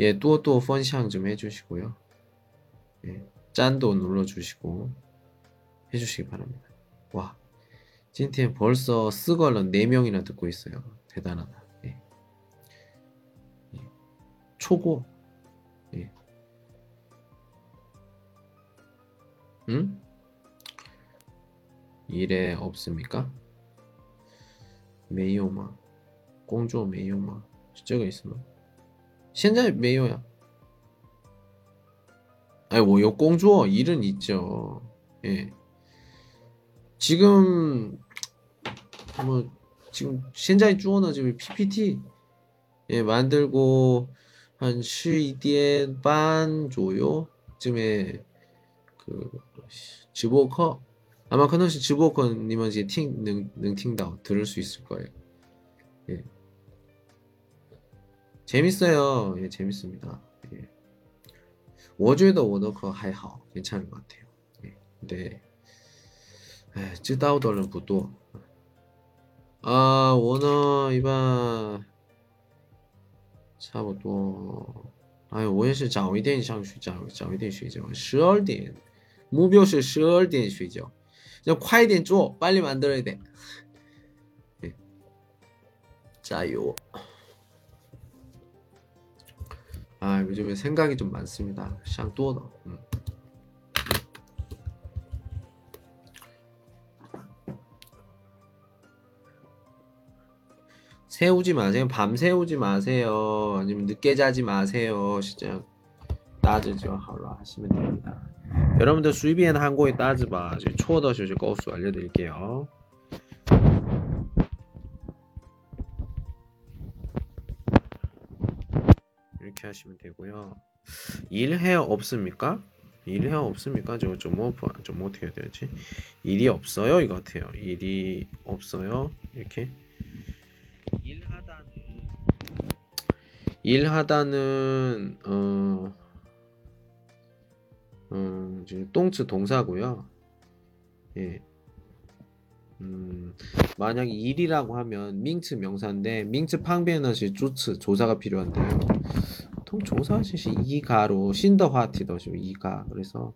예, 또또 펀샹 좀 해주시고요. 예, 짠도 눌러주시고 해주시기 바랍니다. 와, 찐팀 벌써 쓰걸런 4명이나 듣고 있어요. 대단하다. 예. 예. 초고. 예. 응? 일에 없습니까? 메이오마 공조 메이오마 저거 있으면 现在没有呀. 아니, 我有工作, 일은 있죠. 예. 지금 뭐 지금 现在做呢 지금 PPT 예, 만들고 한 12点 반左右 쯤에 그直播课 아마 그날씨直播课你们 이제 听能能听到 들을 수 있을 거예요. 예. 재밌어요. 예, 재밌습니다. 예. 我觉得我的课还好, 괜찮은 것 같아요. 예. 근데 知道的人不多. 아, 我呢一般差不多 아유, 我也是早一点上去早早一点睡觉，十二点， 目标是 12点 睡觉。 좀 快一点做, 빨리 만들어야 돼. 네. 자요. 아 요즘에 생각이 좀 많습니다. 시장 또다. 세우지 음. 마세요. 밤 세우지 마세요. 아니면 늦게 자지 마세요. 진짜 따지죠. 하루 하시면 됩니다. 여러분들 수입이엔 한국에 따지마. 초어더시 거수 알려드릴게요. 하시면 되고요. 일해요 없습니까? 일해요 없습니까? 저거 좀, 뭐, 좀 어떻게 해야 되지? 일이 없어요? 이거 같아요. 일이 없어요? 이렇게. 일하다는 일하다는 어, 어 지금 똥츠 동사고요. 예. 음, 만약 일이라고 하면 밍츠 명사인데 밍츠 팡베너시 조츠 조사가 필요한데요. 보통 조사시 이가로 신더화티더시 이가 그래서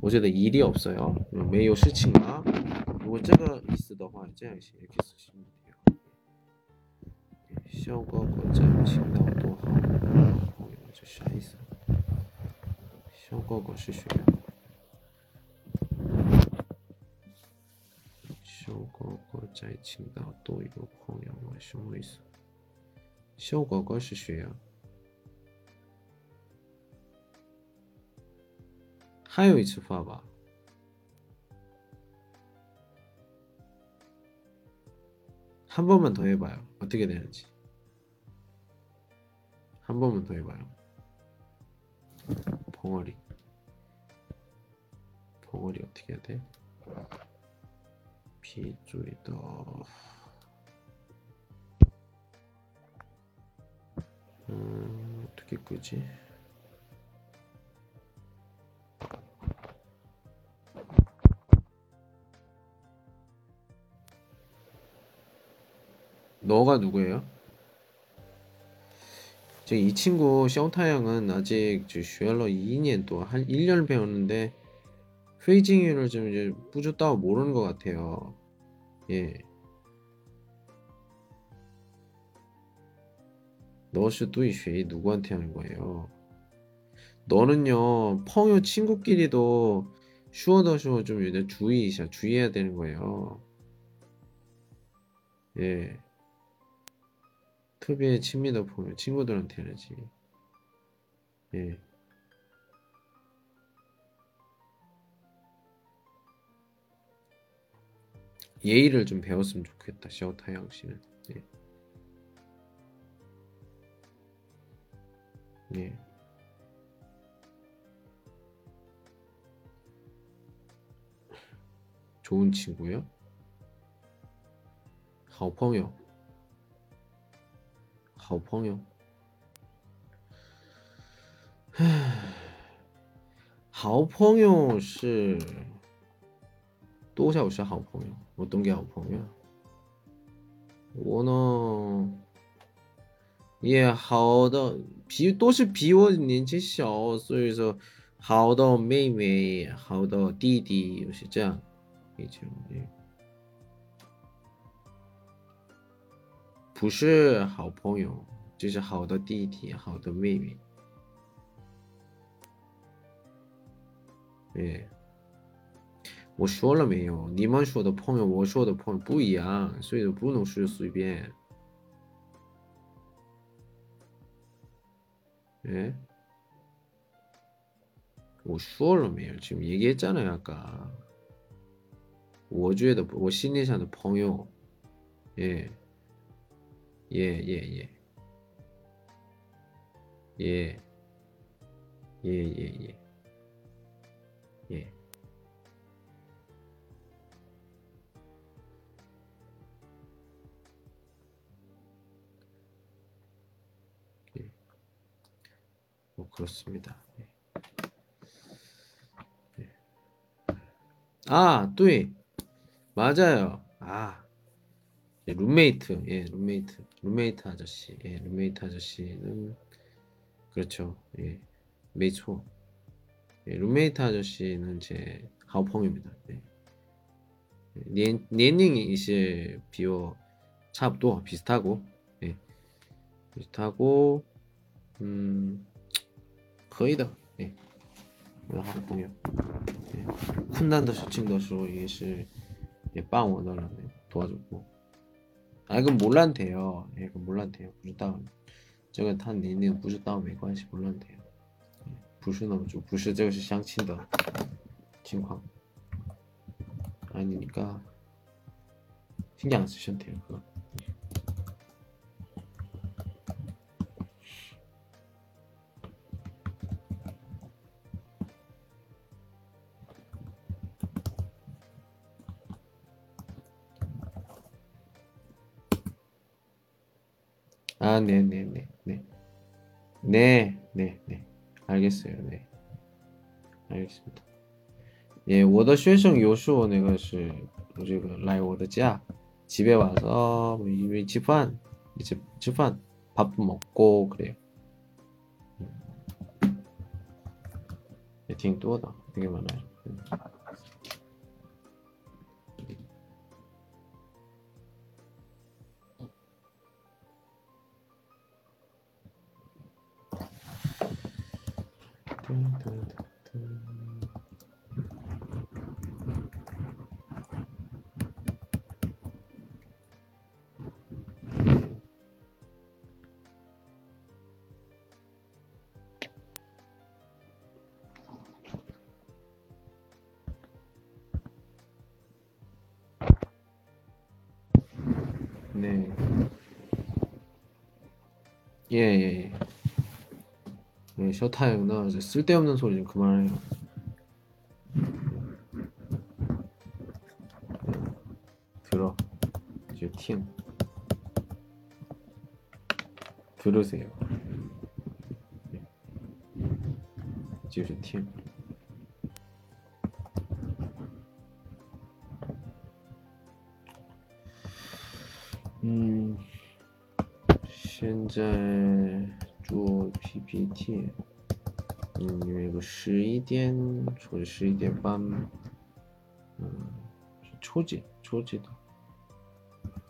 어제도 일이 없어요. 매요 시칭아. 如果这个意思的话，这样写이렇게 쓰시면 돼요. 效果果真青岛多好，朋友，这啥意思？效果果是谁？效果果在青岛多有朋友吗？什么意思？效果果是谁啊？ 还有一次发吧。한번만더해봐요어떻게되는지한 번만 더 해봐요. 벙어리. 벙어리 어떻게 해야 돼? 비조이더. 음, 어떻게 끄지? 너가 누구예요? 지금 이 친구 셔타양은 아직 슈엘러 2년 또한 1년 배웠는데 페이징유를 좀 이제 뿌듯다고 모르는 것 같아요. 예. 너슈 뚜이쉐이 누구한테 하는 거예요? 너는요, 펑요 친구끼리도 슈어더슈어 좀 요새 주의, 주의해야 되는 거예요. 예. 특별히 친밀도 보면 친구들한테는지. 예. 예의를 좀 배웠으면 좋겠다, 셔타양 씨는. 예. 예. 좋은 친구요? 好朋友 好朋友唉好朋友是多少是好朋友？我懂给好朋友。我呢，也好的比都是比我年纪小，所以说好的妹妹、好的弟弟，有些这样，也就不是好朋友，就是好的弟弟、好的妹妹。对，我说了没有？你们说的朋友，我说的朋友不一样，所以说不能说随便。예? 我说了没有？ 지금 얘기했잖아요 아까. 我觉得我 心里想的 朋友. 예. 예, 예, 예. 예. 예, 예, 예. 예. 예. 뭐 그렇습니다. 예. 예. 아, 对. 맞아요. 아. 예, 룸메이트. 예, 룸메이트. 룸메이트 아저씨, 예, 룸메이트 아저씨는 그렇죠. 예, 메이초. 예, 룸메이트 아저씨는 제 가오펑입니다. 네. 예. 네, 예, 년이 이제 비어 차도 비슷하고, 예, 비슷하고, 음, 거의 다, 예, 올라갔고요. 예, 쿤난 더 슈칭 더쇼 이게 예, 빵 원더라네 도와줬고. 아 이건 몰라도 돼요 예, 이건 몰라도 돼요 不知道这个他年龄不知道没关系 몰라도 돼요 不是那么就不是这个是相亲的情况 아니니까 신경 안 쓰셔도 돼요 그거. 아, 네, 네, 네, 네. 네, 네, 네. 알겠어요. 네. 알겠습니다. 예, 我的学生有时候那个是这个来我的家 집에 와서 뭐 이미 吃饭 이제 吃饭 밥 먹고 그래요. 예, 挺多的 되게 많아요. 예, 예, 예. 네, 셔타이구나. 이제 쓸데없는 소리 좀 그만해요. 들어. 이제 팀. 들으세요. 네. 이제 팀. 在做 PPT，嗯，因为个十一点或者十一点半，嗯，初级初级的，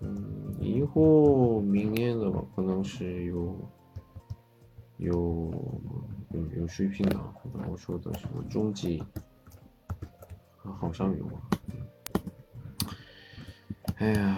嗯，以后明年的话可能是有有有有水平的，我说的什么中级，好像有啊。哎呀，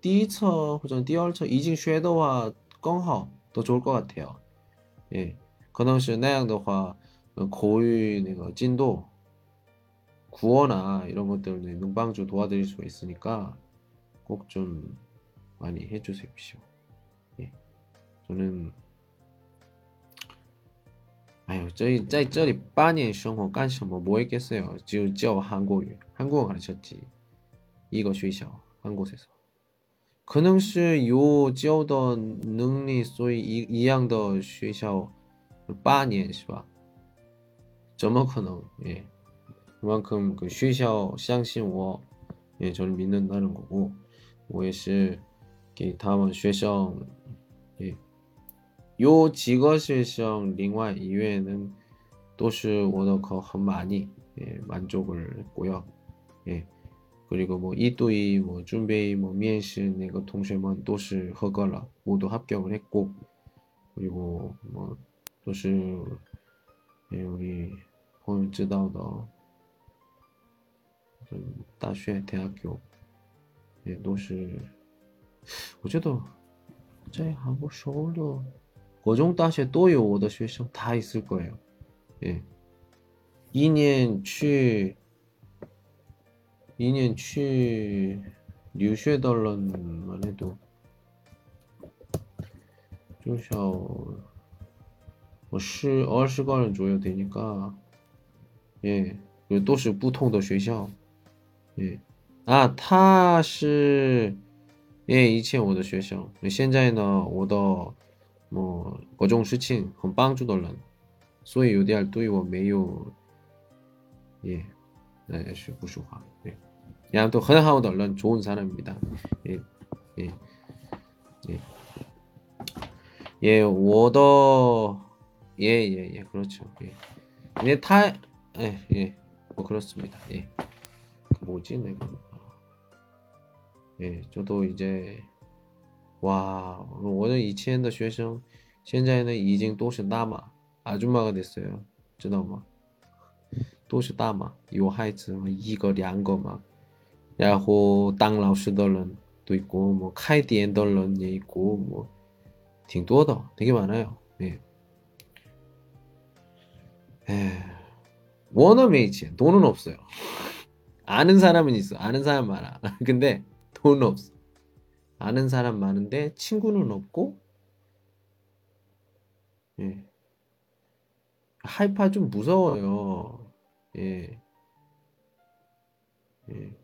第一次或者第二次已经学的话更好，더 좋을 것 같아요. 예, 可能是那样的话，呃口语那个进度， 구어나 이런 것들 능방주 도와드릴 수 있으니까 꼭좀 많이 해주십시오. 예. 저는 아유, 저희 在这里八年生活干什么뭐 했겠어요? 지금 教 한국어, 한국어 가르쳤지. 이거 学校한 곳에서. 可能是有教的能力，所以一一样的学校八年是吧？怎么可能？ 예. 그만큼 그 学校相信我, 예, 저를 믿는다는 거고, 我也是给他们学校，诶，有几个学校，另外医院呢，都是我的考很满意，诶，满足을고 요， 诶， 그리고뭐이두이뭐준비뭐面试那个同学们都是合格了，모두합격을했고그리고뭐都是诶우리朋友知道的，嗯，大学、대학교也都是。我觉得在韩国首尔的各种大学都有我的学生다 있을 거예요. 예. 2년 去 2년 去留学的人만 해도 至少我十 20个人左右되니까 예. 都是不同的学校. 예. 아, 他是 예, 以前我的学校，现在呢，我的各种事情很帮助的人，所以有点对我没有，예， 那是不说话，对， 然后都很好的人, 좋은 사람입니다. 예, 예, 예, 예, 我的, 예, 예, 예, 그렇죠. 예, 네, 타, 예, 예, 뭐 그렇습니다. 예, 그 뭐지, 내가. 예, 저도 이제 와, 오늘 以前的学生现在呢已经都是大妈 아줌마가 됐어요. 知道吗?都是大妈有孩子一个两个嘛 然后当老师的人도 있고 뭐 开店的人也 있고 뭐 挺多的 되게 많아요. 예. 에, 원어메이치 돈은 없어요. 아는 사람은 있어. 아는 사람 많아. 근데 돈 없어. 아는 사람 많은데 친구는 없고 예. 하이파 좀 무서워요. 예. 예.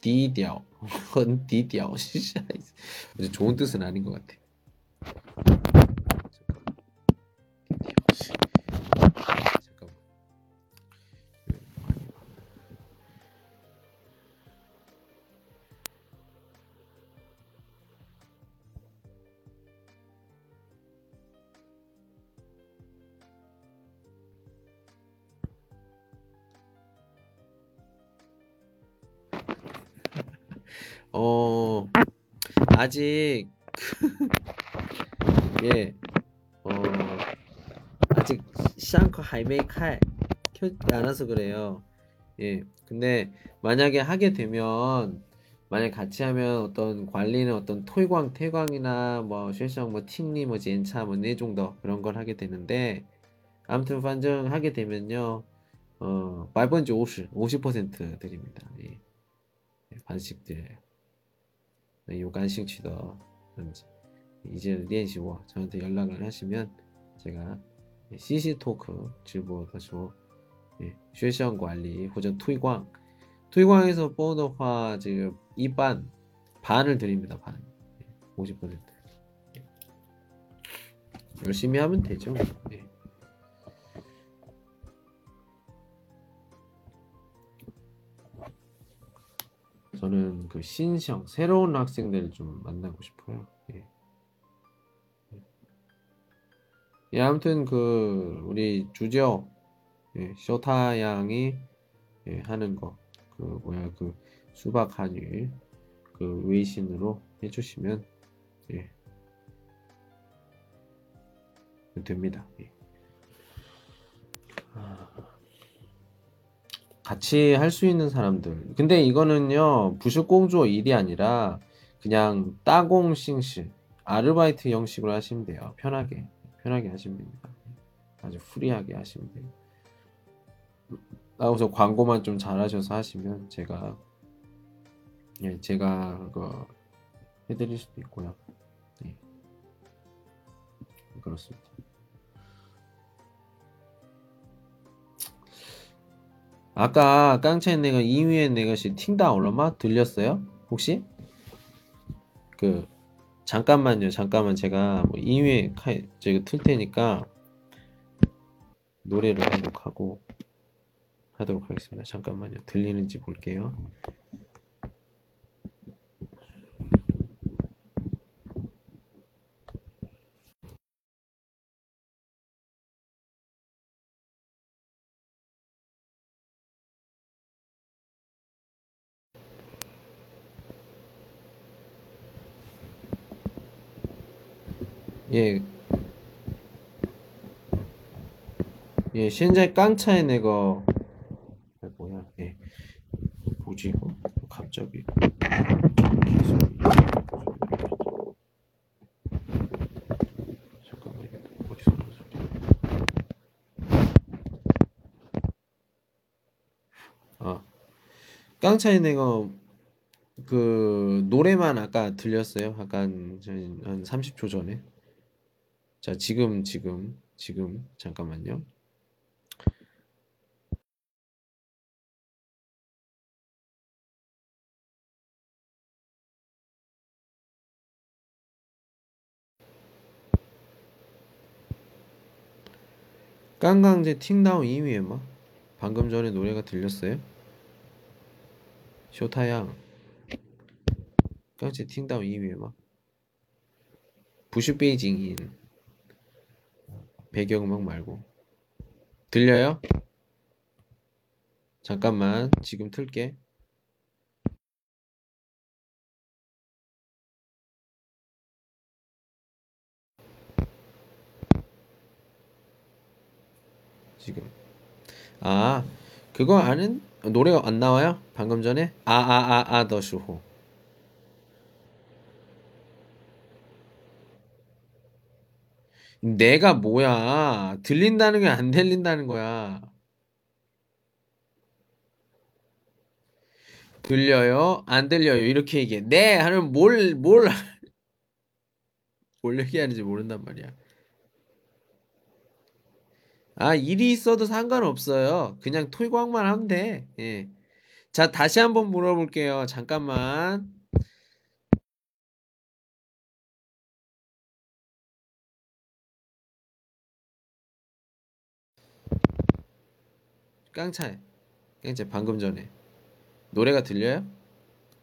디디어. 헌디디어. 좋은 뜻은 아닌 것 같아. 아직 예, 어 아직 시안커 하이메이 칼 켜지 않아서 그래요. 예, 근데 만약에 하게 되면 만약 같이 하면 어떤 관리는 어떤 토이광, 태광이나 뭐 실성 뭐 팀리 뭐 젠차 뭐 네종더 그런 걸 하게 되는데 아무튼 반정 하게 되면요. 어, 50%, 50% 드립니다. 예. 예 반씩 드려요. 요간兴趣的 이제练习我 저한테 연락을 하시면 제가 CC 토크直播的时候 예, 学校管理或者推广 推广에서 뽀더화 지금 이반 반을 드립니다 반 50% 예. 열심히 하면 되죠 예. 저는 그 신형 새로운 학생들을 좀 만나고 싶어요 예. 예, 아무튼 그 우리 주죠 예, 쇼타 양이 예, 하는 거 그 뭐야 그 수박 한일 그 외신으로 해주시면 예 됩니다. 예. 아, 같이 할 수 있는 사람들. 근데 이거는요 不是工作 일이 아니라 그냥 打工形式 아르바이트 형식으로 하시면 돼요. 편하게 편하게 하시면 됩니다. 아주 프리하게 하시면 돼요. 나와서 광고만 좀 잘하셔서 하시면 제가 예 제가 그거 해드릴 수도 있고요. 네. 그렇습니다. 아까 깡차에 내가 2위에 내것이 팅다 얼마 들렸어요? 혹시? 그 잠깐만요. 잠깐만 제가 뭐 2위에 카이 제가 틀 테니까 노래를 한곡 하고 하도록 하겠습니다. 잠깐만요. 들리는지 볼게요. 예. 예, 현재 깡차에 내가 아, 뭐야? 예. 뭐지 이거? 갑자기 어디서 나는 소리야? 아, 내가 그 노래만 아까 들렸어요. 약간 한- 한 30초 전에. 자, 지금 지금 지금 잠깐만요. 깡강제 팅다운 2위에 막 방금 전에 노래가 들렸어요? 쇼타양 깡제 팅다운 2위에 막 부슈 베이징인 배경음악 말고. 들려요? 잠깐만 지금 틀게. 지금. 아 그거 아는 노래가 안 나와요? 방금 전에? 아 아 아 아 더 슈호 내가 뭐야 들린다는 게 안 들린다는 거야 들려요? 안 들려요? 이렇게 얘기해 네 하면 뭘 뭘 뭘 얘기하는지 모른단 말이야 아, 일이 있어도 상관없어요. 그냥 토익왕만 하면 돼. 예. 자, 다시 한번 물어볼게요. 잠깐만. 깡차에. 깡차 방금 전에. 노래가 들려요?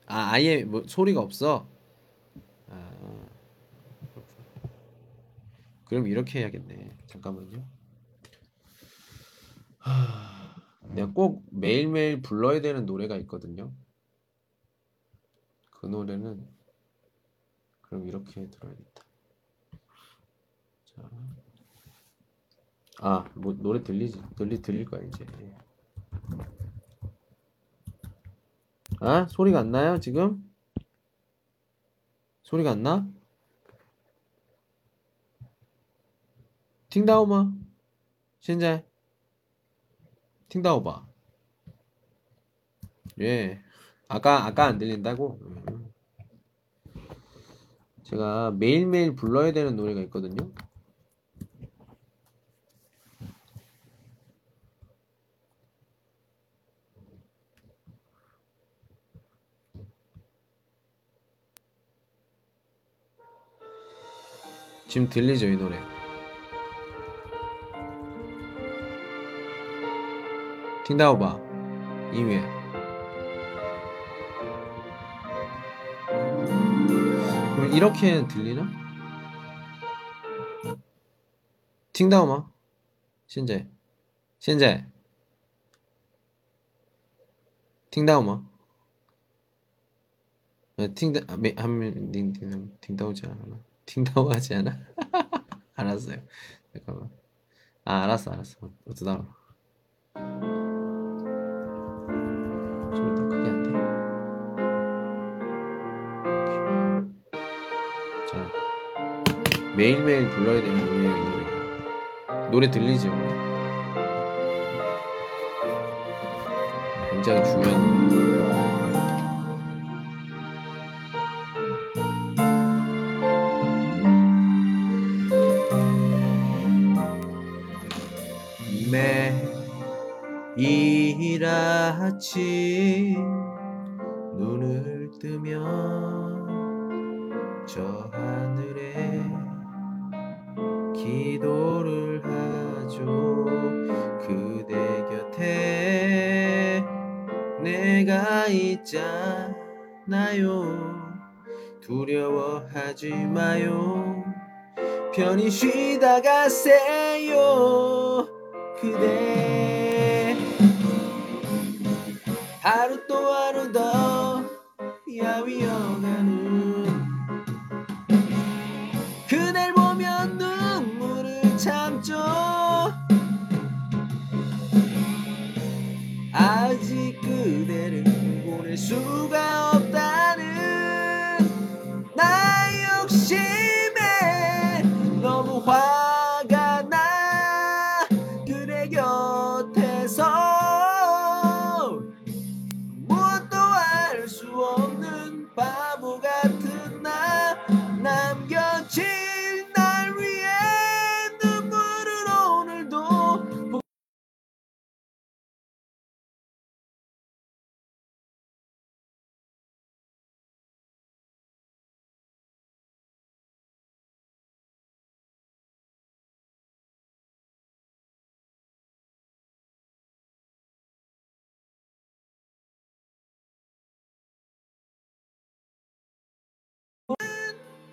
아, 아예 뭐 소리가 없어? 아, 그럼 이렇게 해야겠네. 잠깐만요. 하... 내가 꼭 매일매일 불러야 되는 노래가 있거든요. 그 노래는 그럼 이렇게 들어야겠다. 자, 아, 뭐 노래 들리지? 들리 들릴 거야 이제. 아, 소리가 안 나요, 지금? 소리가 안 나? 팅다오마. 현재. 팅다오바. 예. 아까 아까 안 들린다고? 음. 제가 매일매일 불러야 되는 노래가 있거든요. 지금 들리죠 이 노래? 틴다오바 이외. 그럼 이렇게 들리나? 팅다오마? 현재. 현재. 팅다오마? 아, 팅다 아메 한명 팅다오지 않아 听到 하지 않아? 알았어요. 잠깐만. 아, 알았어, 알았어. 어쩌다. 좀더 크게 안 돼? 자, 매일매일 불러야 되는 노래예요, 이 노래가. 노래 들리죠? 굉장히 중요한 아침 눈을 뜨면 저 하늘에 기도를 하죠. 그대 곁에 내가 있잖아요. 두려워하지 마요. 편히 쉬다 가세요. 그대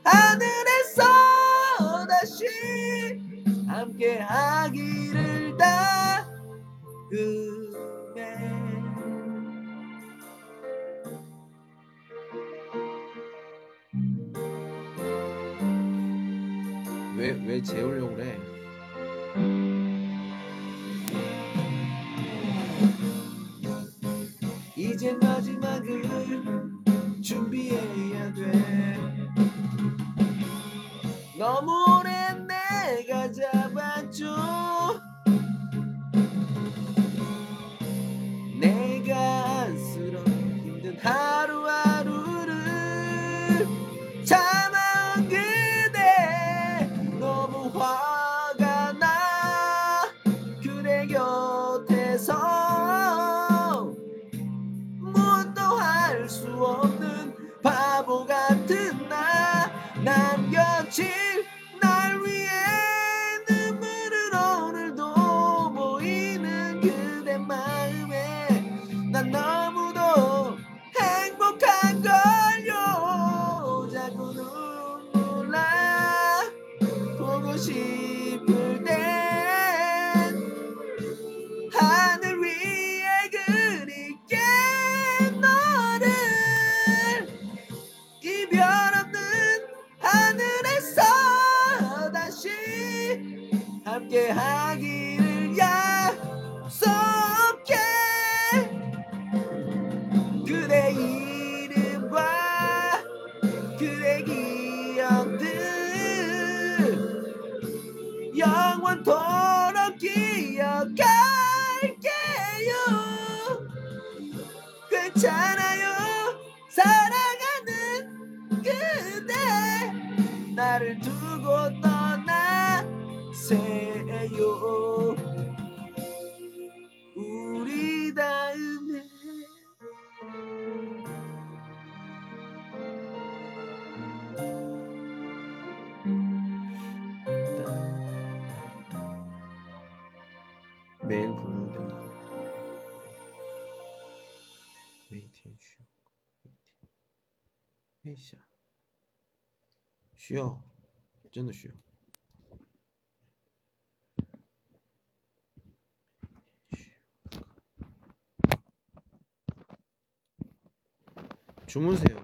하늘에서 다시 함께 하기를 다음에 왜, 왜 재우려고 그래? 이제 마지막을 준비해 너무 오래 내가 잡았죠. 내가 안쓰러운 힘든 하 매일 불러야 된다. 메이티엔 쉬어. 메이샤. 쉬어.真的쉬어. 주무세요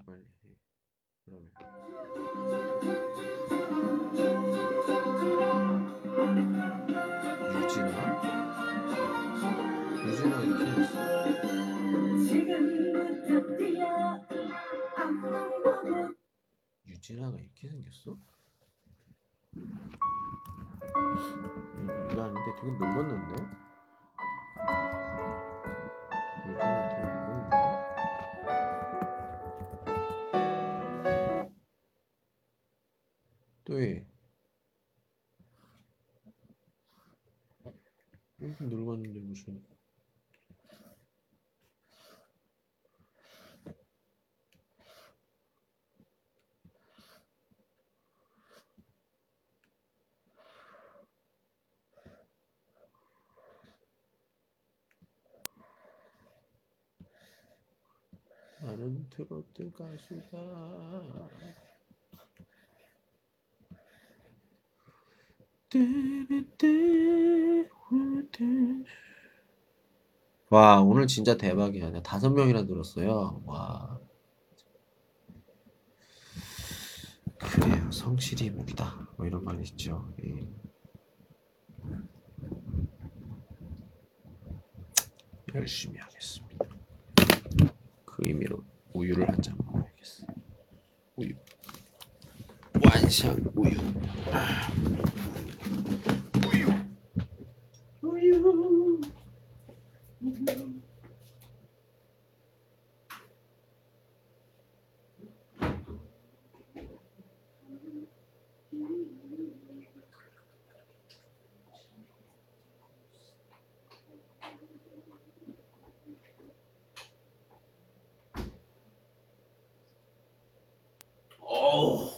이렇 트로트 가수다. 와 오늘 진짜 대박이야. 내가 다섯 명이나 들었어요. 와. 그래요. 성실히 무기다. 뭐 이런 말 있죠. 예. 열심히 하겠습니다. 그 의미로 우유를 한 잔 먹어야겠어. 우유. 완샷 우유. 아. 우유. 오,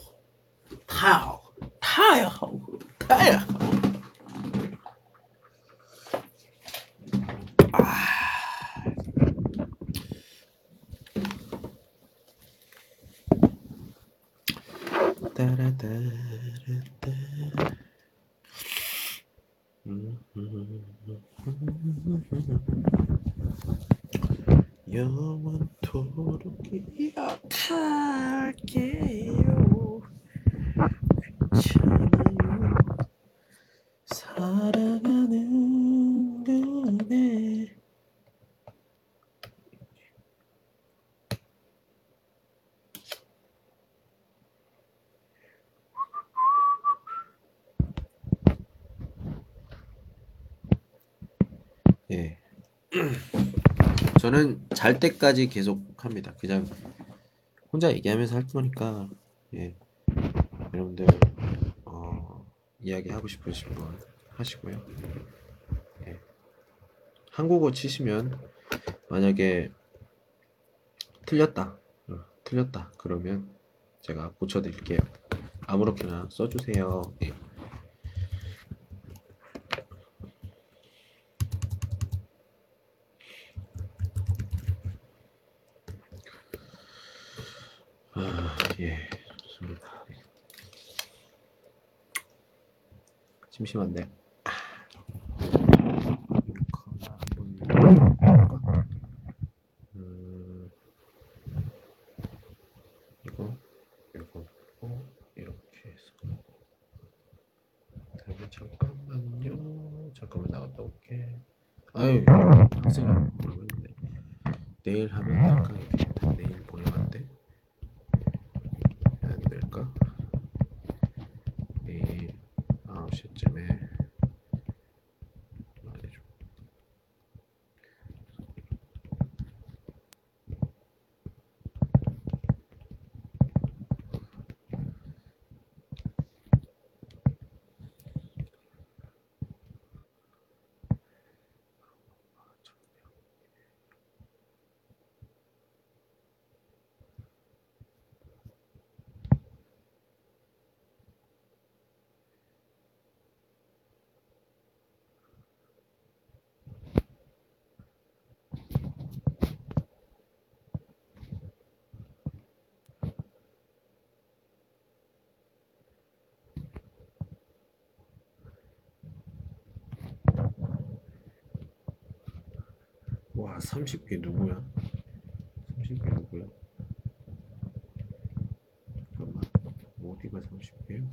타요, 타요, 타요. 따라따라따. 영원토록 기억할게요. 괜찮아요. 사랑하는 그대. 예. 저는 잘 때까지 계속 합니다. 그냥 혼자 얘기하면서 할 거니까 예. 여러분들 어, 이야기 하고 싶으신 분 하시고요. 예. 한국어 치시면 만약에 틀렸다, 어, 틀렸다 그러면 제가 고쳐드릴게요. 아무렇게나 써주세요. 예. 아, 예, 좋습니다. 심심한데. 음, 이거, 이거, 어, 이렇게 해서. 다음에 잠깐만요. 잠깐만 나갔다 올게. 아유, 학생이 모르겠네. 내일 하면 닦아야겠다. 내일 보내면 안 돼? 안 될까? 내일 시간쯤에 말해줘. 와 30개 누구야? 30개 누구야? 잠깐만 어디가 30개야?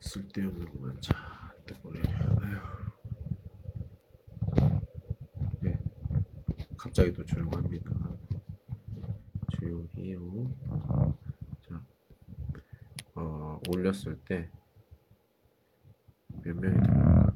쓸데없는구만 자 때문에 아휴 네 갑자기 또 조용합니다 조용히요 자 어, 올렸을 때 몇 명이 들어올까?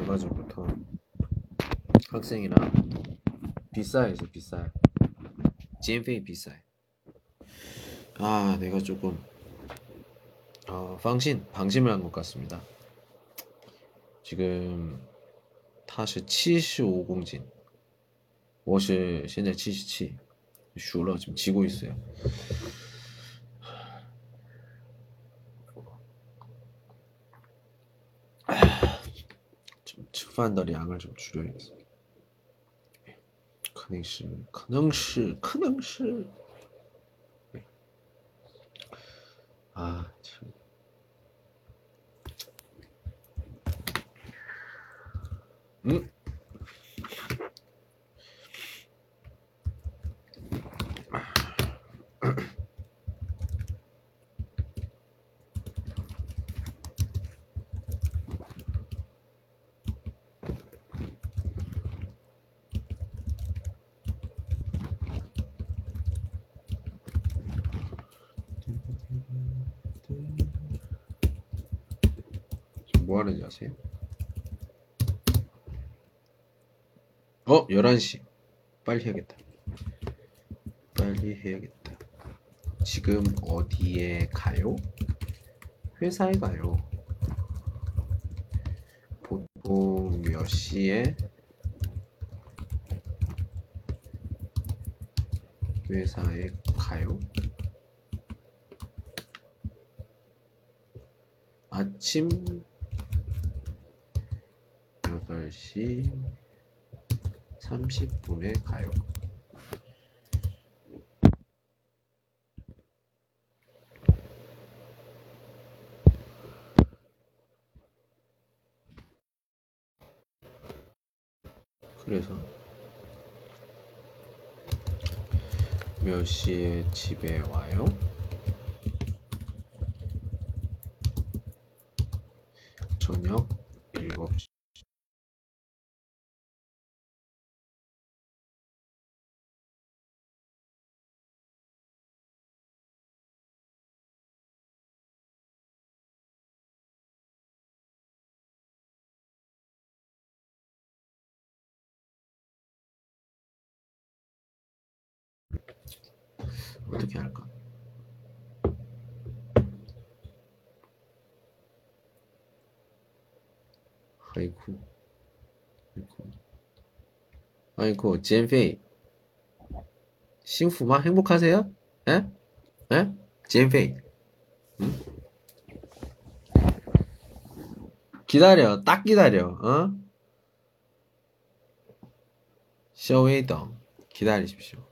얼마 전부터 학생이랑 비싸해서 비싸요. GM페이 비싸요. 아, 내가 조금 어, 방신, 방심을 한 것 같습니다. 지금 他是75公斤，我是现在77，输了 지금 지고 있어요. 좀 吃饭的量좀 줄여야겠어. 那是，可能是，可能是。 하는지 아세요? 어, 11시. 빨리 해야겠다. 빨리 해야겠다. 지금 어디에 가요? 회사에 가요. 보통 몇 시에 회사에 가요? 아침 8시 30분에 가요. 그래서 몇 시에 집에 와요? 저녁 7시. 어떻게 할까? 아이고, 아이고, 아이고, 지엔페이. 싱후마 행복하세요? 에? 에? 지엔페이. 응? 기다려, 딱 기다려, 어? 쇼웨이덩 기다리십시오.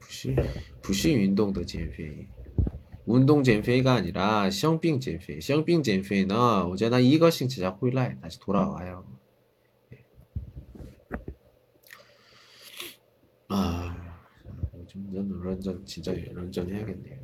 부시 부시 운동도 젠페이. 운동 젠페이가 아니라 시영빙 젠페이. 시영빙 젠페이는 어제나 이것싱 제작 후일날 다시 돌아와요. 예. 아 요즘 런전 진짜 런전 해야겠네요